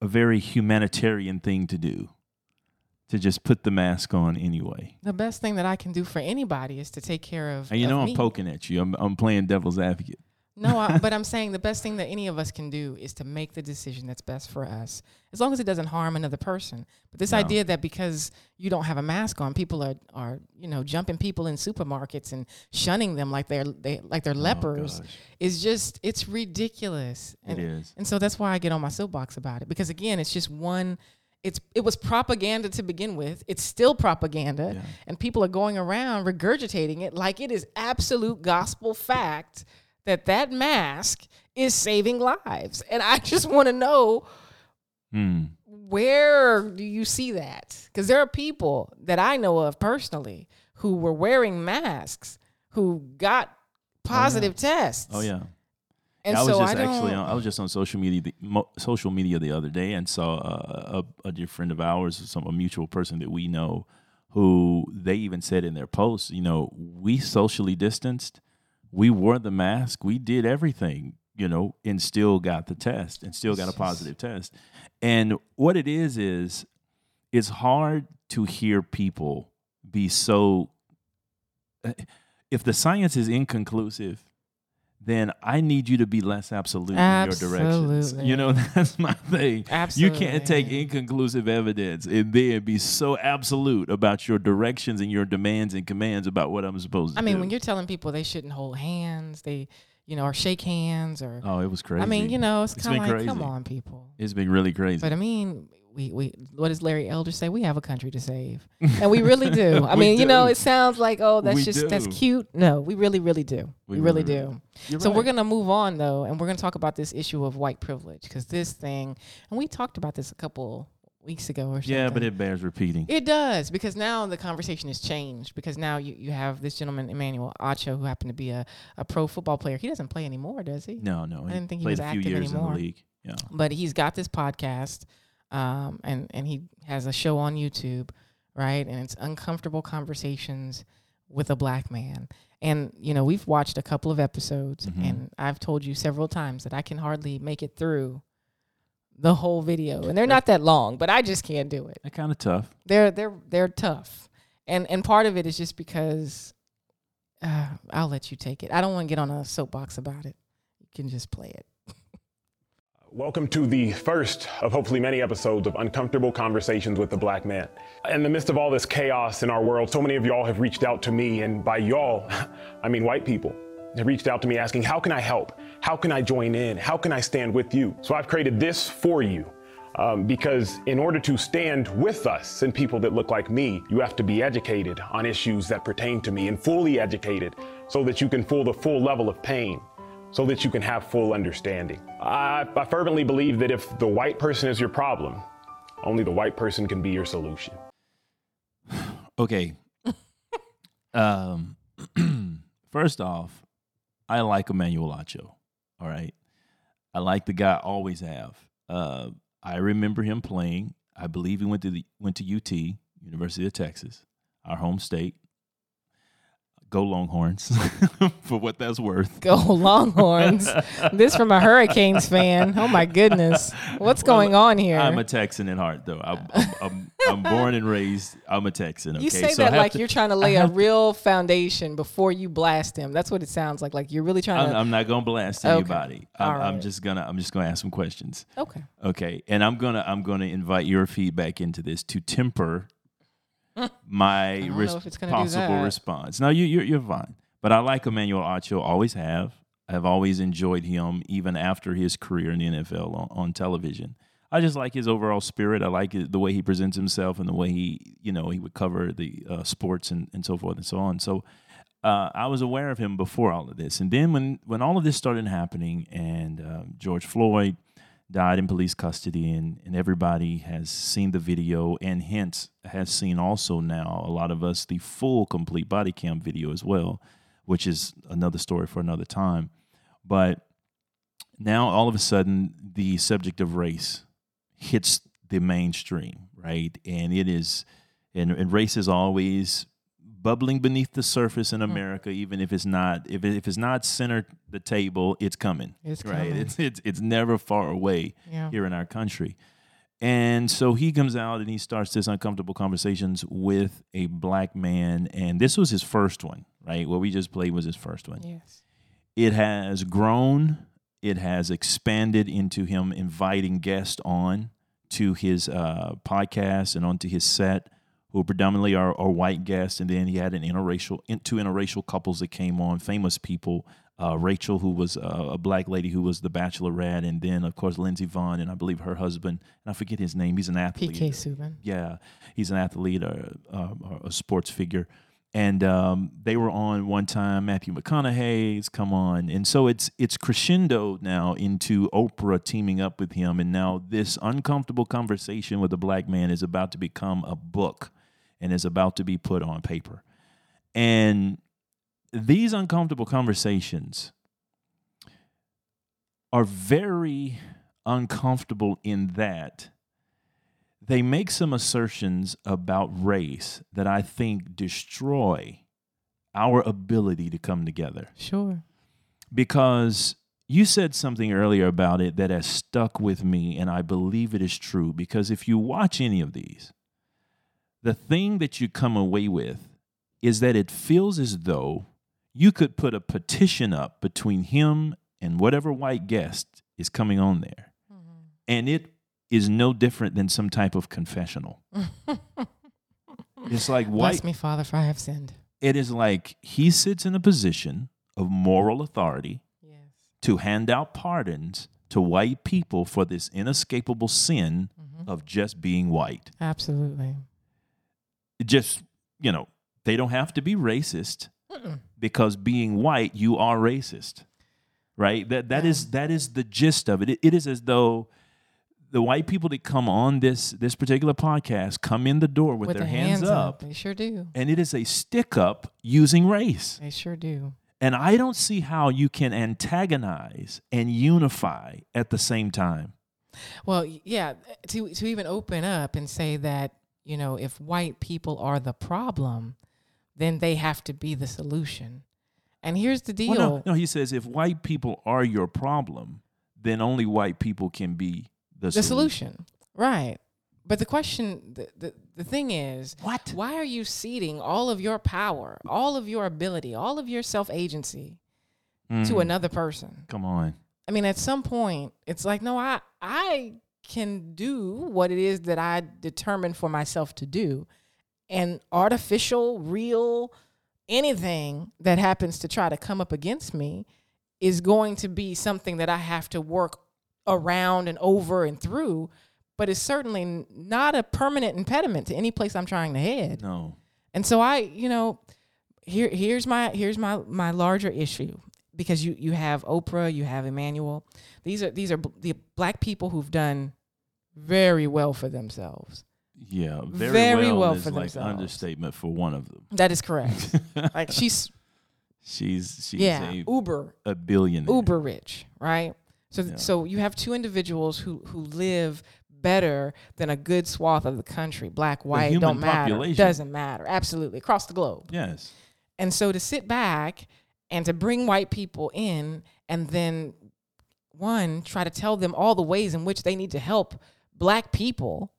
a very humanitarian thing to do to just put the mask on anyway. The best thing that I can do for anybody is to take care of. And you of know I'm me. poking at you. I'm I'm playing devil's advocate. No, I, but I'm saying the best thing that any of us can do is to make the decision that's best for us, as long as it doesn't harm another person. But this No. idea that because you don't have a mask on, people are are you know jumping people in supermarkets and shunning them like they're they like they're oh, lepers Oh, is just it's ridiculous. It And, is. and so that's why I get on my soapbox about it because again, it's just one. It's it was propaganda to begin with. It's still propaganda, Yeah. and people are going around regurgitating it like it is absolute gospel fact that that mask is saving lives. And I just want to know Hmm. where do you see that? Because there are people that I know of personally who were wearing masks who got positive tests. Oh yeah. And I was so just I actually on, I was just on social media the, mo, social media the other day and saw uh, a, a dear friend of ours, some a mutual person that we know, who they even said in their post, you know, we socially distanced, we wore the mask, we did everything, you know, and still got the test and still got a positive test. And what it is is, it's hard to hear people be so. If the science is inconclusive, then I need you to be less absolute in your directions. You know, that's my thing. Absolutely. You can't take inconclusive evidence and then be so absolute about your directions and your demands and commands about what I'm supposed to do. I mean, do. when you're telling people they shouldn't hold hands, they, you know, or shake hands, or oh, it was crazy. I mean, you know, it's It's kind of been like, come on, people. it's been really crazy. But I mean, we, we what does Larry Elder say? We have a country to save, and we really do. I mean, you know, it sounds like oh, that's We just that's cute. No, we really, really do. We, We really, really, do. So we're gonna move on though, and we're gonna talk about this issue of white privilege because this thing, and we talked about this a couple weeks ago or something. yeah, but it bears repeating. It does because now the conversation has changed because now you, you have this gentleman Emmanuel Acho who happened to be a, a pro football player. He doesn't play anymore, does he? no, no, I didn't think he played was a few active anymore. the league. Yeah. But he's got this podcast, um, and and he has a show on YouTube, right? And it's uncomfortable conversations with a black man. And you know we've watched a couple of episodes, Mhm. and I've told you several times that I can hardly make it through the whole video, and they're not that long, but I just can't do it. They're kind of tough. They're they're they're tough, and and part of it is just because uh, I'll let you take it. I don't want to get on a soapbox about it. You can just play it. Welcome to the first of hopefully many episodes of Uncomfortable Conversations with the Black Man. In the midst of all this chaos in our world, so many of y'all have reached out to me, and by y'all, I mean white people, have reached out to me asking, How can I help? How can I join in? How can I stand with you? So I've created this for you. Um, because in order to stand with us and people that look like me, you have to be educated on issues that pertain to me and fully educated so that you can feel the full level of pain so that you can have full understanding. I, I fervently believe that if the white person is your problem, only the white person can be your solution. Okay. um, first off, I like Emmanuel Acho. All right. I like the guy. Always have. Uh, I remember him playing. I believe he went to the went to UT, University of Texas, our home state. Go Longhorns, for what that's worth. Go Longhorns. this from a Hurricanes fan. Oh my goodness. What's going on here? I'm a Texan at heart, though. I'm, I'm, I'm, I'm born and raised. I'm a Texan. Okay? you say So that like to- you're trying to lay a real foundation before you blast him. That's what it sounds like. Like you're really trying I'm, to. I'm not gonna blast Okay. anybody. I'm, All I'm just gonna I'm just gonna ask some questions. okay. Okay, and I'm gonna I'm gonna invite your feedback into this to temper my res- know if it's gonna do possible response. No, you you're, you're fine. But I like Emmanuel Acho. Always have. I've always enjoyed him, even after his career in the NFL on, on television. I just like his overall spirit. I like it, the way he presents himself and the way he, you know, he would cover the uh, sports and, and so forth and so on. So uh, I was aware of him before all of this. And then when, when all of this started happening and uh, George Floyd died in police custody and, and everybody has seen the video and hence has seen also now, a lot of us, the full complete body cam video as well, which is another story for another time. But now all of a sudden the subject of race hits the mainstream, right? And it is, and, and race is always bubbling beneath the surface in America, even if it's not, if, it, if it's not centered the table, it's coming, It's right? coming. It's, it's, it's never far away Yeah. here in our country. And so he comes out and he starts this uncomfortable conversations with a black man. And this was his first one, right? What we just played was his first one Yes. it has grown it has expanded into him inviting guests on to his uh, podcast and onto his set who predominantly are, are white guests and then he had an interracial two interracial couples that came on famous people uh, rachel who was uh, a black lady who was the bachelorette and then of course Lindsey Vonn and i believe her husband and i forget his name he's an athlete PK Subban. yeah, he's an athlete or, uh, or a sports figure. And um, they were on one time. Matthew McConaughey's come on, and so it's it's crescendo now into Oprah teaming up with him, and now this uncomfortable conversation with a black man is about to become a book, and is about to be put on paper. And these uncomfortable conversations are very uncomfortable in that they make some assertions about race that I think destroy our ability to come together. Sure. Because you said something earlier about it that has stuck with me, and I believe it is true. Because if you watch any of these, the thing that you come away with is that it feels as though you could put a petition up between him and whatever white guest is coming on there. And it is no different than some type of confessional. it's like white Bless me, Father, for I have sinned. it is like he sits in a position of moral authority Yes. to hand out pardons to white people for this inescapable sin Mm-hmm. of just being white. Absolutely. Just, you know, they don't have to be racist because being white, you are racist. Right? That that is that is the gist of it. it. It is as though the white people that come on this this particular podcast come in the door with, their, hands, up, They sure do. and it is a stick up using race. They sure do. And I don't see how you can antagonize and unify at the same time. Well, yeah, to to even open up and say that, you know, if white people are the problem, then they have to be the solution. And here's the deal. Well, no, no, he says if white people are your problem, then only white people can be the, the solution. Right. But the question the, the the thing is, What? why are you ceding all of your power, all of your ability, all of your self-agency to Mm, another person? Come on. I mean, at some point, it's like, no, I I can do what it is that I determine for myself to do, and artificial, real, anything that happens to try to come up against me is going to be something that I have to work around and over and through. But it's certainly not a permanent impediment to any place I'm trying to head. No. And so I, you know, here here's my here's my my larger issue because you you have Oprah, you have Emmanuel. These are these are b- the black people who've done very well for themselves. Yeah. Very, Very well, well is for like themselves. understatement for one of them. That is correct. like she's She's she's yeah, a, uber a billionaire. uber rich, right? So Yeah. so you have two individuals who who live better than a good swath of the country, black, white, don't matter, population. doesn't matter, absolutely across the globe. Yes. And so to sit back and to bring white people in and then one try to tell them all the ways in which they need to help black people.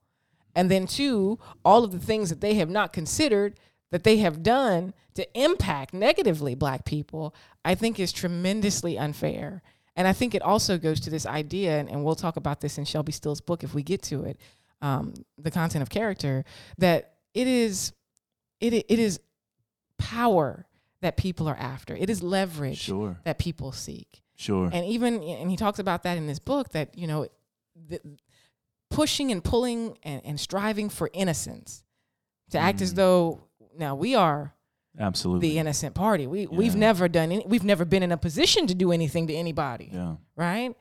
And then two all of the things that they have not considered that they have done to impact negatively black people i think is tremendously unfair. And i think it also goes to this idea and, and we'll talk about this in Shelby Steele's book if we get to it um, the content of character that it is it, it is power that people are after it is leverage Sure. that people seek Sure. and even and he talks about that in this book that you know the, pushing and pulling and, and striving for innocence to act as Mm. though now we are Absolutely. the innocent party we we've never done any, we've never been in a position to do anything to anybody yeah. right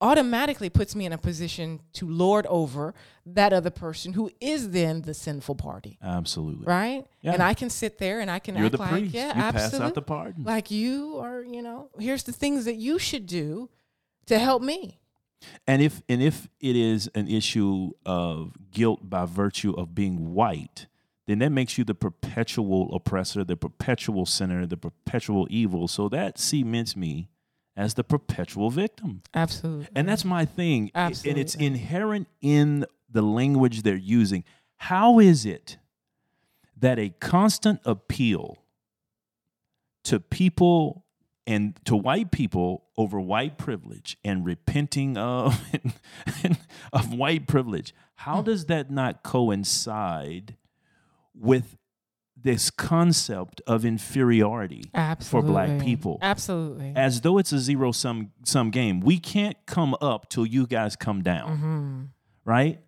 automatically puts me in a position to lord over that other person who is then the sinful party Absolutely. right Yeah. and i can sit there and i can You're act like priest. yeah you absolutely pass out the pardon. like you are you know here's the things that you should do to help me And if and if it is an issue of guilt by virtue of being white, then that makes you the perpetual oppressor, the perpetual sinner, the perpetual evil. So that cements me as the perpetual victim. absolutely And that's my thing. I- And it's inherent in the language they're using. How is it that a constant appeal to people and to white people over white privilege and repenting of of white privilege, how hmm. does that not coincide with this concept of inferiority for black people? absolutely as though it's a zero sum sum game. We can't come up till you guys come down, Mm-hmm. right?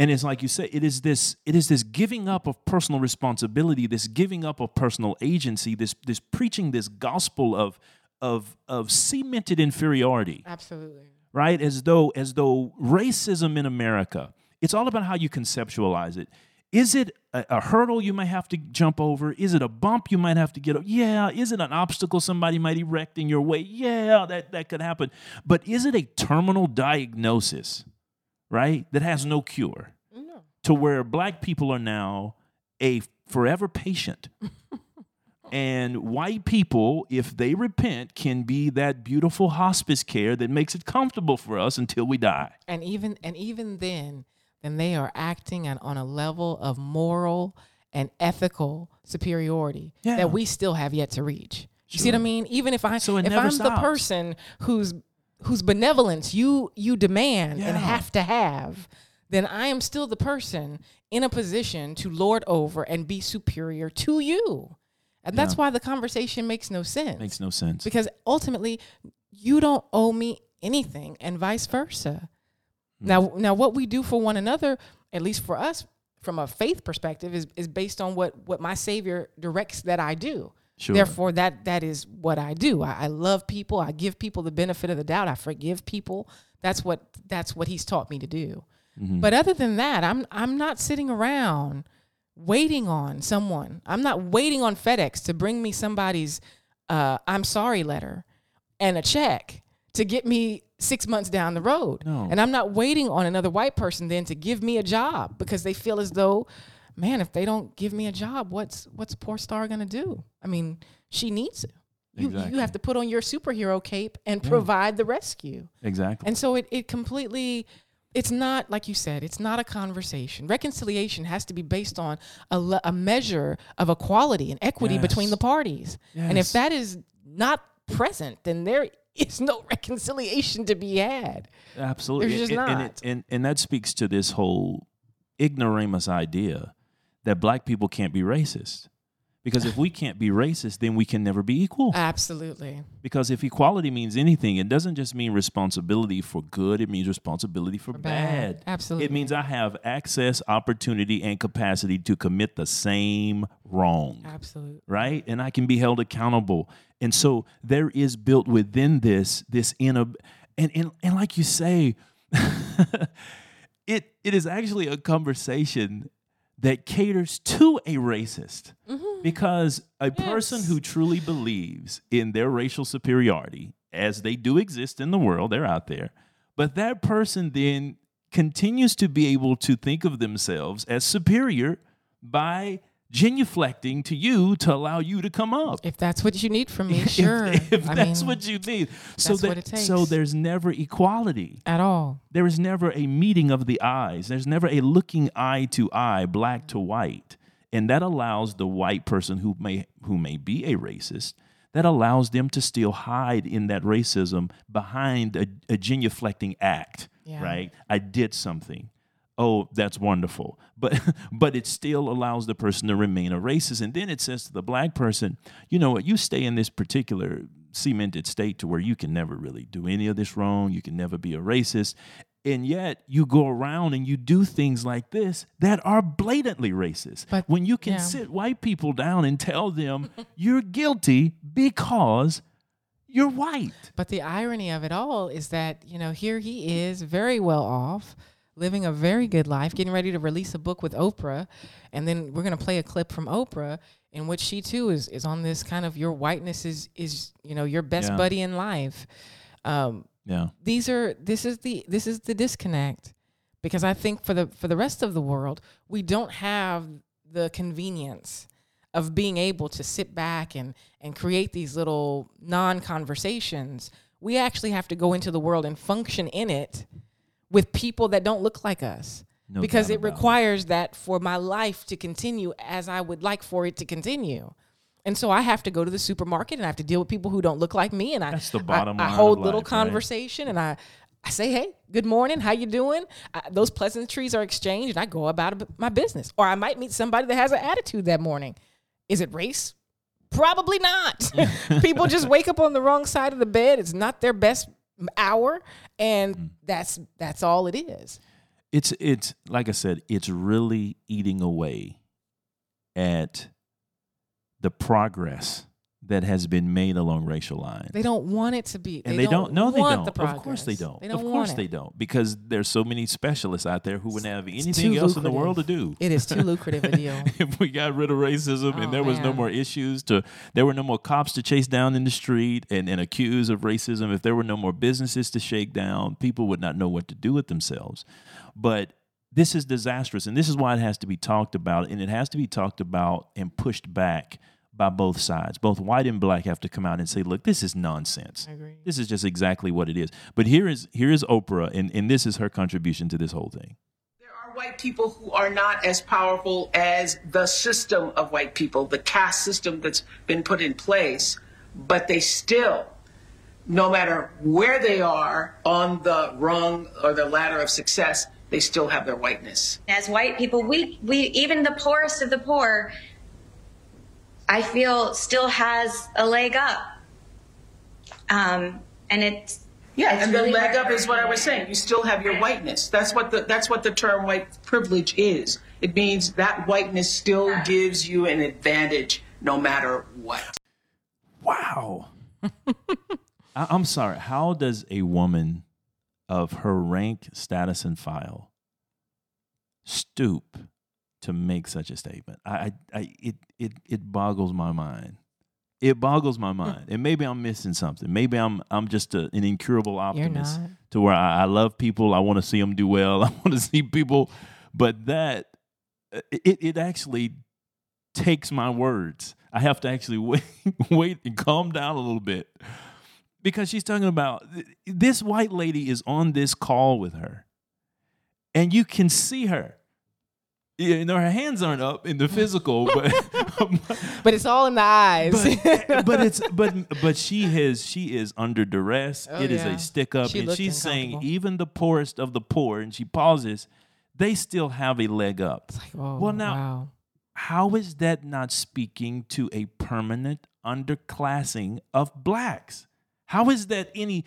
And it's like you say, it is this it is this giving up of personal responsibility, this giving up of personal agency, this this preaching this gospel of of of cemented inferiority, absolutely right? As though as though racism in America, it's all about how you conceptualize it. Is it a, a hurdle you might have to jump over? Is it a bump you might have to get over? Yeah. Is it an obstacle somebody might erect in your way? Yeah, that, that could happen. But is it a terminal diagnosis, right, that has no cure? No. To where black people are now a forever patient. and white people, if they repent, can be that beautiful hospice care that makes it comfortable for us until we die. And even and even then, then they are acting on, on a level of moral and ethical superiority Yeah. that we still have yet to reach. You see what I mean? Even if I So if I'm the person whose whose benevolence you you demand and have to have, then I am still the person in a position to lord over and be superior to you. And that's Yeah. why the conversation makes no sense Makes no sense. because ultimately you don't owe me anything and vice versa now now what we do for one another at least for us from a faith perspective is, is based on what what my savior directs that i do. Sure. therefore that that is what i do. I, I love people. I give people the benefit of the doubt. I forgive people. That's what that's what he's taught me to do. Mm-hmm. but other than that i'm i'm not sitting around waiting on someone. I'm not waiting on fedex to bring me somebody's uh, i'm sorry letter and a check to get me six months down the road. No. And I'm not waiting on another white person then to give me a job because they feel as though, man, if they don't give me a job, what's what's poor star gonna do? I mean, she needs it. You Exactly. you have to put on your superhero cape and provide the rescue. exactly. And so it, it completely it's not like you said it's not a conversation reconciliation has to be based on a, le- a measure of equality and equity between the parties and if that is not present then there is no reconciliation to be had Absolutely. There's just and, and, not. it, and, and that speaks to this whole ignoramus idea that black people can't be racist. Because if we can't be racist, then we can never be equal. absolutely Because if equality means anything, it doesn't just mean responsibility for good, it means responsibility for, bad. bad. Absolutely. It means I have access, opportunity, and capacity to commit the same wrong absolutely right and i can be held accountable and so there is built within this this inner and and, and like you say it it is actually a conversation that caters to a racist. Mm-hmm. Because a person who truly believes in their racial superiority as they do exist in the world they're out there but that person then continues to be able to think of themselves as superior by genuflecting to you to allow you to come up. if that's what you need from me sure If, I that's mean, what you need. So that's that, what it so there's never equality. at all There is never a meeting of the eyes. There's never a looking eye to eye, black to white. And that allows the white person who may who may be a racist, that allows them to still hide in that racism behind a, a genuflecting act. Yeah. Right? I did something. Oh, that's wonderful. But but it still allows the person to remain a racist. And then it says to the black person, you know what, you stay in this particular cemented state to where you can never really do any of this wrong. You can never be a racist. And yet you go around and you do things like this that are blatantly racist. But- when you can yeah. sit white people down and tell them you're guilty because you're white. But the irony of it all is that, you know, here he is, very well off, living a very good life, getting ready to release a book with Oprah. And then we're going to play a clip from Oprah in which she too is, is on this kind of your whiteness is, is, you know, your best Yeah. buddy in life. Um, Yeah. these are this is the this is the disconnect because I think for the for the rest of the world we don't have the convenience of being able to sit back and and create these little non conversations. We actually have to go into the world and function in it with people that don't look like us. No because it about it. requires that for my life to continue as I would like for it to continue. And so I have to go to the supermarket and I have to deal with people who don't look like me. And I, That's the bottom I, of hold life, little right? conversation and I, I say, hey, good morning, how you doing? I, those pleasantries are exchanged and I go about my business. Or I might meet somebody that has an attitude that morning. Is it race? Probably not. people just wake up on the wrong side of the bed. It's not their best hour, and Mm. that's that's all it is. it's it's like I said, it's really eating away at the progress that has been made along racial lines. They don't want it to be. and they, don't, No, they don't. The of course they don't. They don't of course they don't. Because there's so many specialists out there who wouldn't have anything else in the world to do. It is too lucrative a deal. if we got rid of racism Oh, and there was no more issues to there were no more cops to chase down in the street and, and accuse of racism if there were no more businesses to shake down people would not know what to do with themselves but this is disastrous and this is why it has to be talked about and it has to be talked about and pushed back by both sides both white and black have to come out and say look this is nonsense I agree. this is just exactly what it is but here is here is oprah and, and this is her contribution to this whole thing There are white people who are not as powerful as the system of white people, the caste system that's been put in place, but they still, no matter where they are on the rung or the ladder of success, they still have their whiteness. as white people, we we even the poorest of the poor, I feel still has a leg up. Um, and it's Yeah, it's and the leg up is what I was saying. You still have your whiteness. That's what the that's what the term white privilege is. It means that whiteness still gives you an advantage no matter what. Wow. I, I'm sorry. How does a woman of her rank, status, and file stoop to make such a statement? I, I, it, it, it boggles my mind. It boggles my mind, and maybe I'm missing something. Maybe I'm I'm just a, an incurable optimist to where I, I love people. I want to see them do well. I want to see people, but that it it actually takes my words. I have to actually wait, wait and calm down a little bit because she's talking about this white lady is on this call with her, and you can see her. You know, her hands aren't up in the physical, but But it's all in the eyes. but, but it's but but she has she is under duress. Oh, it is yeah. a stick up, She and she's saying even the poorest of the poor, and she pauses, they still have a leg up. It's like, oh, Well, now- wow. How is that not speaking to a permanent underclassing of blacks? How is that any?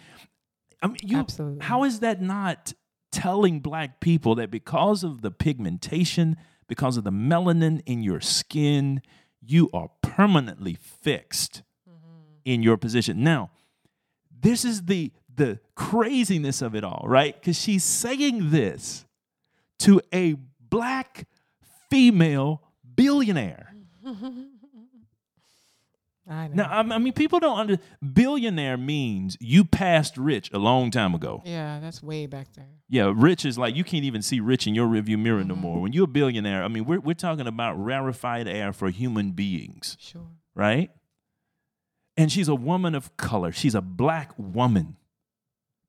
I mean, you. Absolutely. How is that not telling black people that because of the pigmentation, because of the melanin in your skin, you are permanently fixed mm-hmm. in your position? Now, this is the the craziness of it all, right? Because she's saying this to a black female billionaire. I know. Now, I I mean, people don't under billionaire means you passed rich a long time ago. yeah, that's way back there. Yeah, rich is like you can't even see rich in your rearview mirror no Mm-hmm. more. When you're a billionaire, I mean, we're we're talking about rarefied air for human beings, Sure. right? And she's a woman of color. She's a black woman.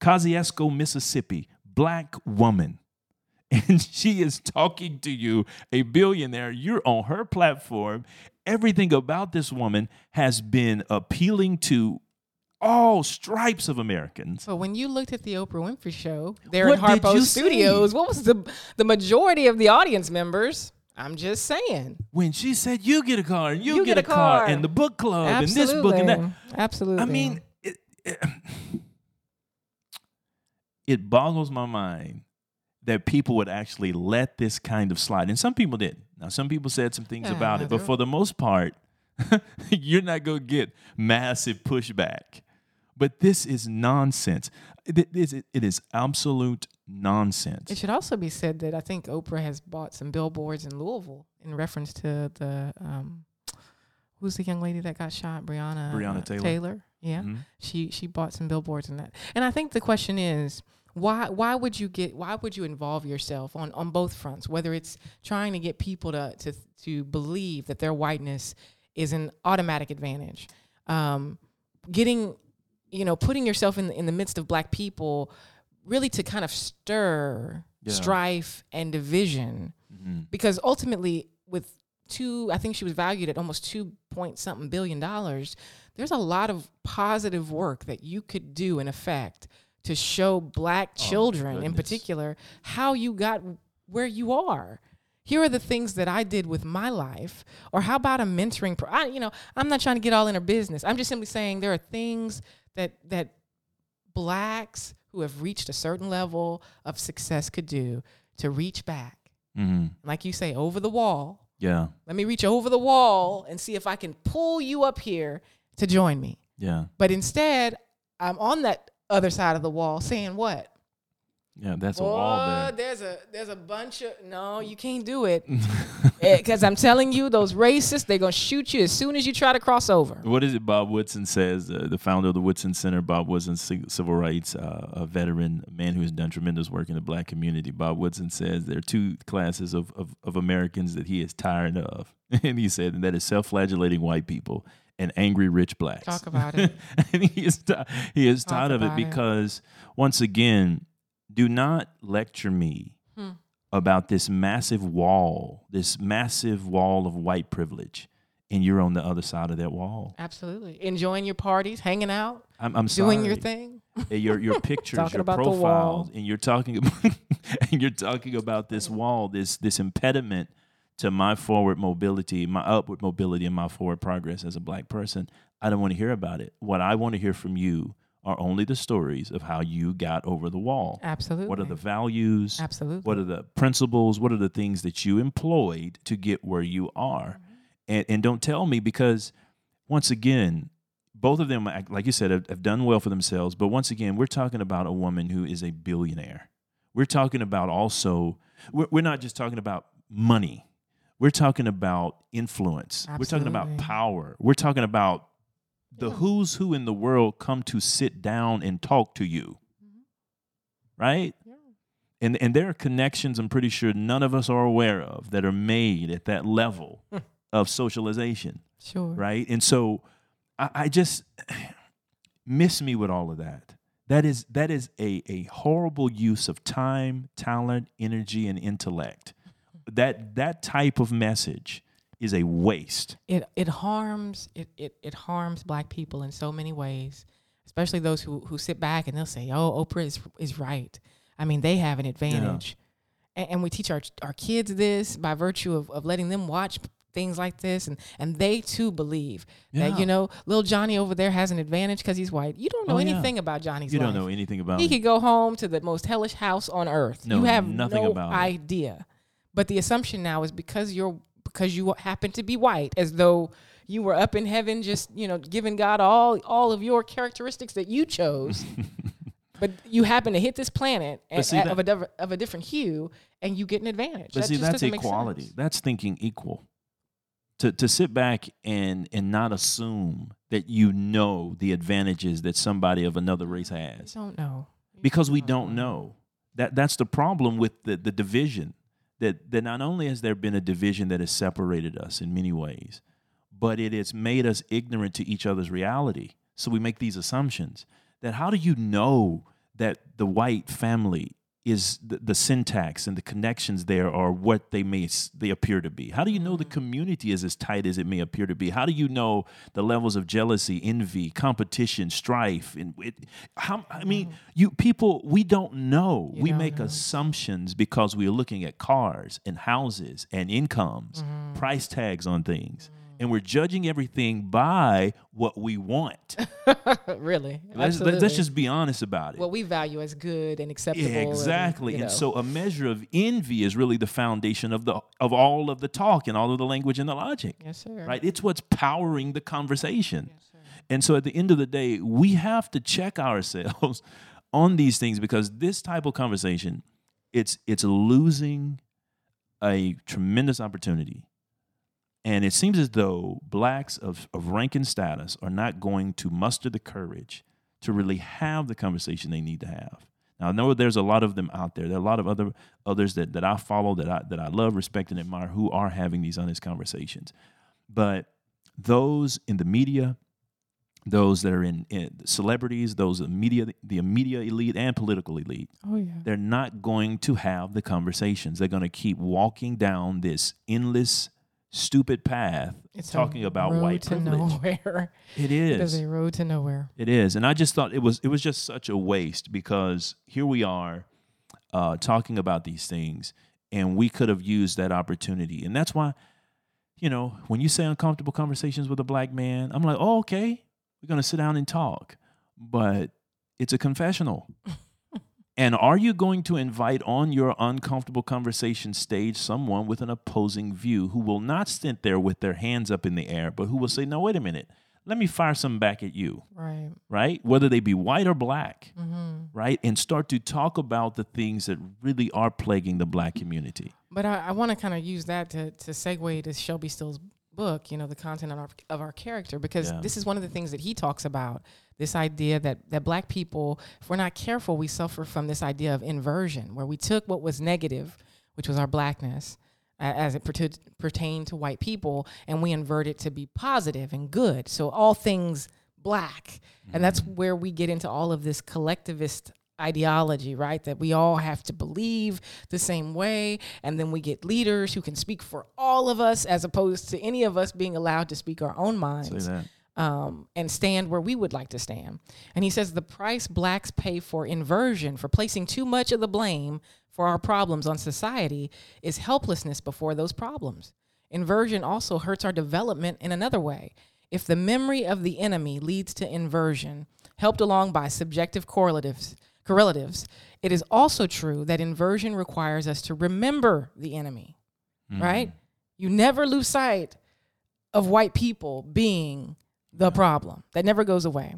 Kosciusko, Mississippi, black woman. And she is talking to you, a billionaire. You're on her platform. Everything about this woman has been appealing to all stripes of Americans. So when you looked at the Oprah Winfrey show there What in Harpo Studios, see? what was the the majority of the audience members? I'm just saying. When she said, You get a car, and you, You get, get a car, car. and the book club, Absolutely. and this book and that. Absolutely. I mean, it, it, it boggles my mind that people would actually let this kind of slide. And some people did. Now, some people said some things Yeah, about it, but for the most part, you're not going to get massive pushback. But this is nonsense. It is, it is absolute nonsense. it should also be said that I think Oprah has bought some billboards in Louisville in reference to the um, who's the young lady that got shot, Breonna Breonna Taylor. Yeah, Mhm. she she bought some billboards in that. And I think the question is why why would you get why would you involve yourself on on both fronts whether it's trying to get people to to to believe that their whiteness is an automatic advantage um getting you know putting yourself in in the midst of black people really to kind of stir Yeah. strife and division Mhm. because ultimately with two i think she was valued at almost two point something billion dollars there's a lot of positive work that you could do in effect to show black children in particular how you got where you are here are the things that i did with my life or how about a mentoring pro- I, you know i'm not trying to get all in her business i'm just simply saying there are things that that blacks who have reached a certain level of success could do to reach back Mhm. like you say, over the wall. Yeah. Let me reach over the wall and see if I can pull you up here to join me. Yeah. But instead, I'm on that other side of the wall saying what? Yeah, that's a wall there. there's a there's a bunch of no, you can't do it because I'm telling you, those racists they're gonna shoot you as soon as you try to cross over. What is it Bob Woodson says, uh, the founder of the Woodson Center, Bob Woodson, civil rights, uh, a veteran, a man who has done tremendous work in the black community. Bob Woodson says there are two classes of, of, of Americans that he is tired of. And he said, and that is self flagellating white people and angry rich blacks. Talk about it. and he is, ti- he is Talk tired of it about it. because, once again, do not lecture me Hmm. about this massive wall, this massive wall of white privilege, and you're on the other side of that wall. Absolutely, enjoying your parties, hanging out, I'm, I'm sorry. doing your thing. Your your pictures, your profiles, and you're talking about and you're talking about this wall, this this impediment to my forward mobility, my upward mobility, and my forward progress as a black person. I don't want to hear about it. What I want to hear from you are only the stories of how you got over the wall. Absolutely. What are the values? Absolutely. What are the principles? What are the things that you employed to get where you are? Mm-hmm. And and don't tell me because once again, both of them, like you said, have, have done well for themselves. But once again, we're talking about a woman who is a billionaire. We're talking about also. We're, we're not just talking about money. We're talking about influence. We're talking about power. We're talking about the who's who in the world come to sit down and talk to you. Mm-hmm. Right? And and there are connections I'm pretty sure none of us are aware of that are made at that level of socialization. Sure. Right? And so I, I just miss me with all of that. That is that is a, a horrible use of time, talent, energy, and intellect. Mm-hmm. That that type of message is a waste. it it harms it, it it harms black people in so many ways especially those who who sit back and they'll say oh oprah is is right i mean they have an advantage and, and we teach our our kids this by virtue of, of letting them watch things like this and and they too believe that you know little johnny over there has an advantage because he's white you don't oh, know Oh, yeah. anything about johnny's You life don't know anything about he it. could go home to the most hellish house on earth. Know you have nothing no about it. idea. But the assumption now is because you're because you happen to be white, as though you were up in heaven, just you know, giving God all all of your characteristics that you chose. but you happen to hit this planet and, see, of that- a of a different hue, and you get an advantage. But That see, just that's equality. That's thinking equal. To to sit back and and not assume that you know the advantages that somebody of another race has. Don't know. because we don't know. That that's the problem with the, the division. That that not only has there been a division that has separated us in many ways, but it has made us ignorant to each other's reality. So we make these assumptions. That how do you know that the white family is the, the syntax and the connections there are what they may they appear to be? How do you know the mm. community is as tight as it may appear to be? How do you know the levels of jealousy, envy, competition, strife, and it, how? I mm. mean, you people we don't know. You we don't make know. assumptions because we are looking at cars and houses and incomes, mm-hmm. price tags on things. Mm-hmm. And we're judging everything by what we want. really? Let's, Absolutely. let's just be honest about it. what we value as good and acceptable. Yeah, exactly. And know. so a measure of envy is really the foundation of the of all of the talk and all of the language and the logic. yes, sir. Right? It's what's powering the conversation. Yes, sir. and so at the end of the day, we have to check ourselves on these things because this type of conversation, it's it's losing a tremendous opportunity. And it seems as though blacks of, of rank and status are not going to muster the courage to really have the conversation they need to have. Now I know there's a lot of them out there. There are a lot of other others that, that I follow that I that I love, respect, and admire who are having these honest conversations. But those in the media, those that are in, in celebrities, those in media, the media elite and political elite, Oh yeah. they're not going to have the conversations. They're going to keep walking down this endless, stupid path It's a talking about road white to privilege. nowhere. It It is is. a road to nowhere. It is, and I just thought it was it was just such a waste because here we are uh, talking about these things, and we could have used that opportunity, and that's why, you know, when you say uncomfortable conversations with a black man, I'm like, oh, okay, we're gonna sit down and talk, but it's a confessional. And are you going to invite on your uncomfortable conversation stage someone with an opposing view who will not sit there with their hands up in the air, but who will say, no, wait a minute, let me fire some back at you. Right. Right? Whether they be white or black. Mm-hmm. Right? And start to talk about the things that really are plaguing the black community. But I, I want to kind of use that to, to segue to Shelby Steele's book, you know, the content of our, of our character, because Yeah. this is one of the things that he talks about this idea that, that black people, if we're not careful, we suffer from this idea of inversion, where we took what was negative, which was our blackness, a- as it perta- pertained to white people, and we invert it to be positive and good. So all things black. And that's mm-hmm. where we get into all of this collectivist ideology, right? That we all have to believe the same way. And then we get leaders who can speak for all of us as opposed to any of us being allowed to speak our own minds um, and stand where we would like to stand. And he says the price blacks pay for inversion, for placing too much of the blame for our problems on society, is helplessness before those problems. Inversion also hurts our development in another way. If the memory of the enemy leads to inversion, helped along by subjective correlatives, correlatives, it is also true that inversion requires us to remember the enemy, right? You never lose sight of white people being the problem. That never goes away.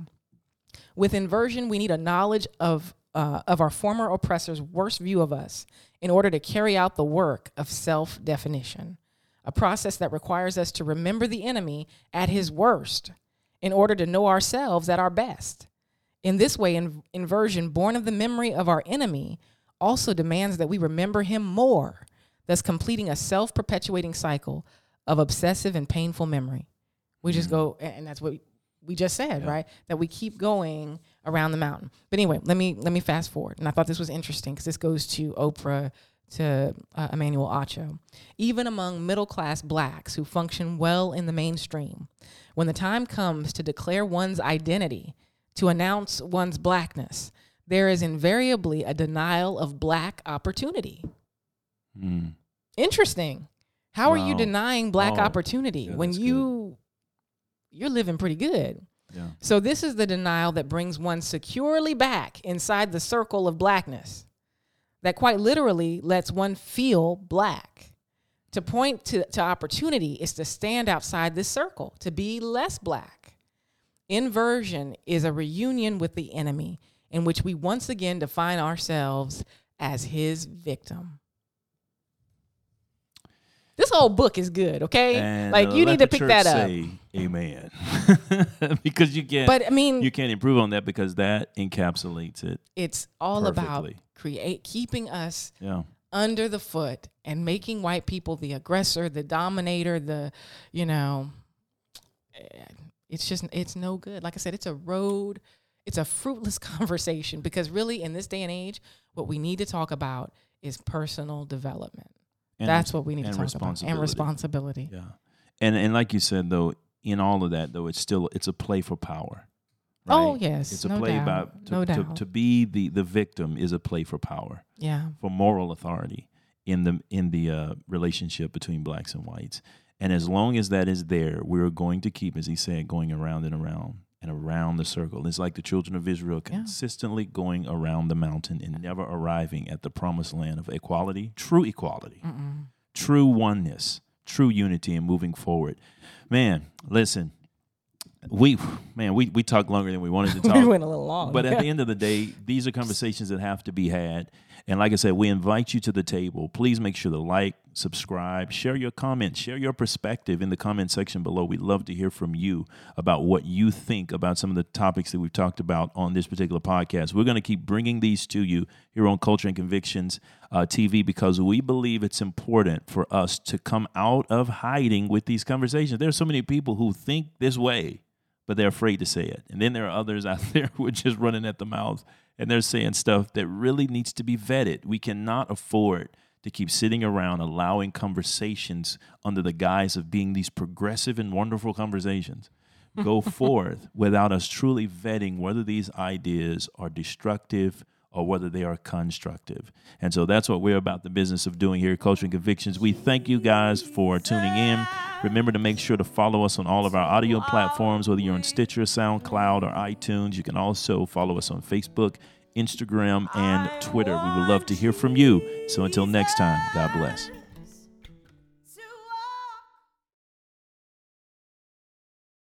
With inversion, we need a knowledge of uh, of our former oppressor's worst view of us in order to carry out the work of self definition, a process that requires us to remember the enemy at his worst in order to know ourselves at our best. In this way, in- inversion, born of the memory of our enemy, also demands that we remember him more, thus completing a self perpetuating cycle of obsessive and painful memory. We just go, and that's what we just said, right? That we keep going around the mountain. But anyway, let me let me fast forward. And I thought this was interesting because this goes to Oprah to uh, Emmanuel Acho. Even among middle class blacks who function well in the mainstream, when the time comes to declare one's identity, to announce one's blackness, there is invariably a denial of black opportunity. Mm. Interesting. How are you denying black Oh, opportunity yeah, when you you're living pretty good? Yeah. So this is the denial that brings one securely back inside the circle of blackness. That quite literally lets one feel black. To point to, to opportunity is to stand outside this circle, to be less black. Inversion is a reunion with the enemy in which we once again define ourselves as his victim. This whole book is good, okay? And like uh, you need to pick that up. say Amen. because you can't. But I mean, you can't improve on that because that encapsulates it. it's all about create keeping us Yeah. under the foot and making white people the aggressor, the dominator, the you know it's just it's no good. Like I said, it's a road, it's a fruitless conversation because really in this day and age, what we need to talk about is personal development. And That's what we need to talk about. And responsibility. Yeah. And and like you said though, in all of that though, it's still it's a play for power. Oh, yes, It's a no play doubt, about to, no to, to be the the victim is a play for power, Yeah. for moral authority in the in the uh, relationship between blacks and whites. And as long as that is there, we're going to keep, as he said, going around and around and around the circle. It's like the children of Israel Yeah. consistently going around the mountain and never arriving at the promised land of equality, true equality true oneness, true unity, and moving forward. Man, listen, we man, we we talked longer than we wanted to talk. we went a little long. But at the end of the day, these are conversations that have to be had. And like I said, we invite you to the table. Please make sure to like, subscribe, share your comments, share your perspective in the comment section below. We'd love to hear from you about what you think about some of the topics that we've talked about on this particular podcast. We're going to keep bringing these to you here on Culture and Convictions uh, TV because we believe it's important for us to come out of hiding with these conversations. There's so many people who think this way but they're afraid to say it. And then there are others out there who are just running at the mouth and they're saying stuff that really needs to be vetted. We cannot afford to keep sitting around allowing conversations under the guise of being these progressive and wonderful conversations go forth without us truly vetting whether these ideas are destructive or whether they are constructive. And so that's what we're about the business of doing here at Culture and Convictions. We thank you guys for tuning in. Remember to make sure to follow us on all of our audio platforms, whether you're on Stitcher, SoundCloud, or iTunes. You can also follow us on Facebook, Instagram, and Twitter. We would love to hear from you. So until next time, God bless.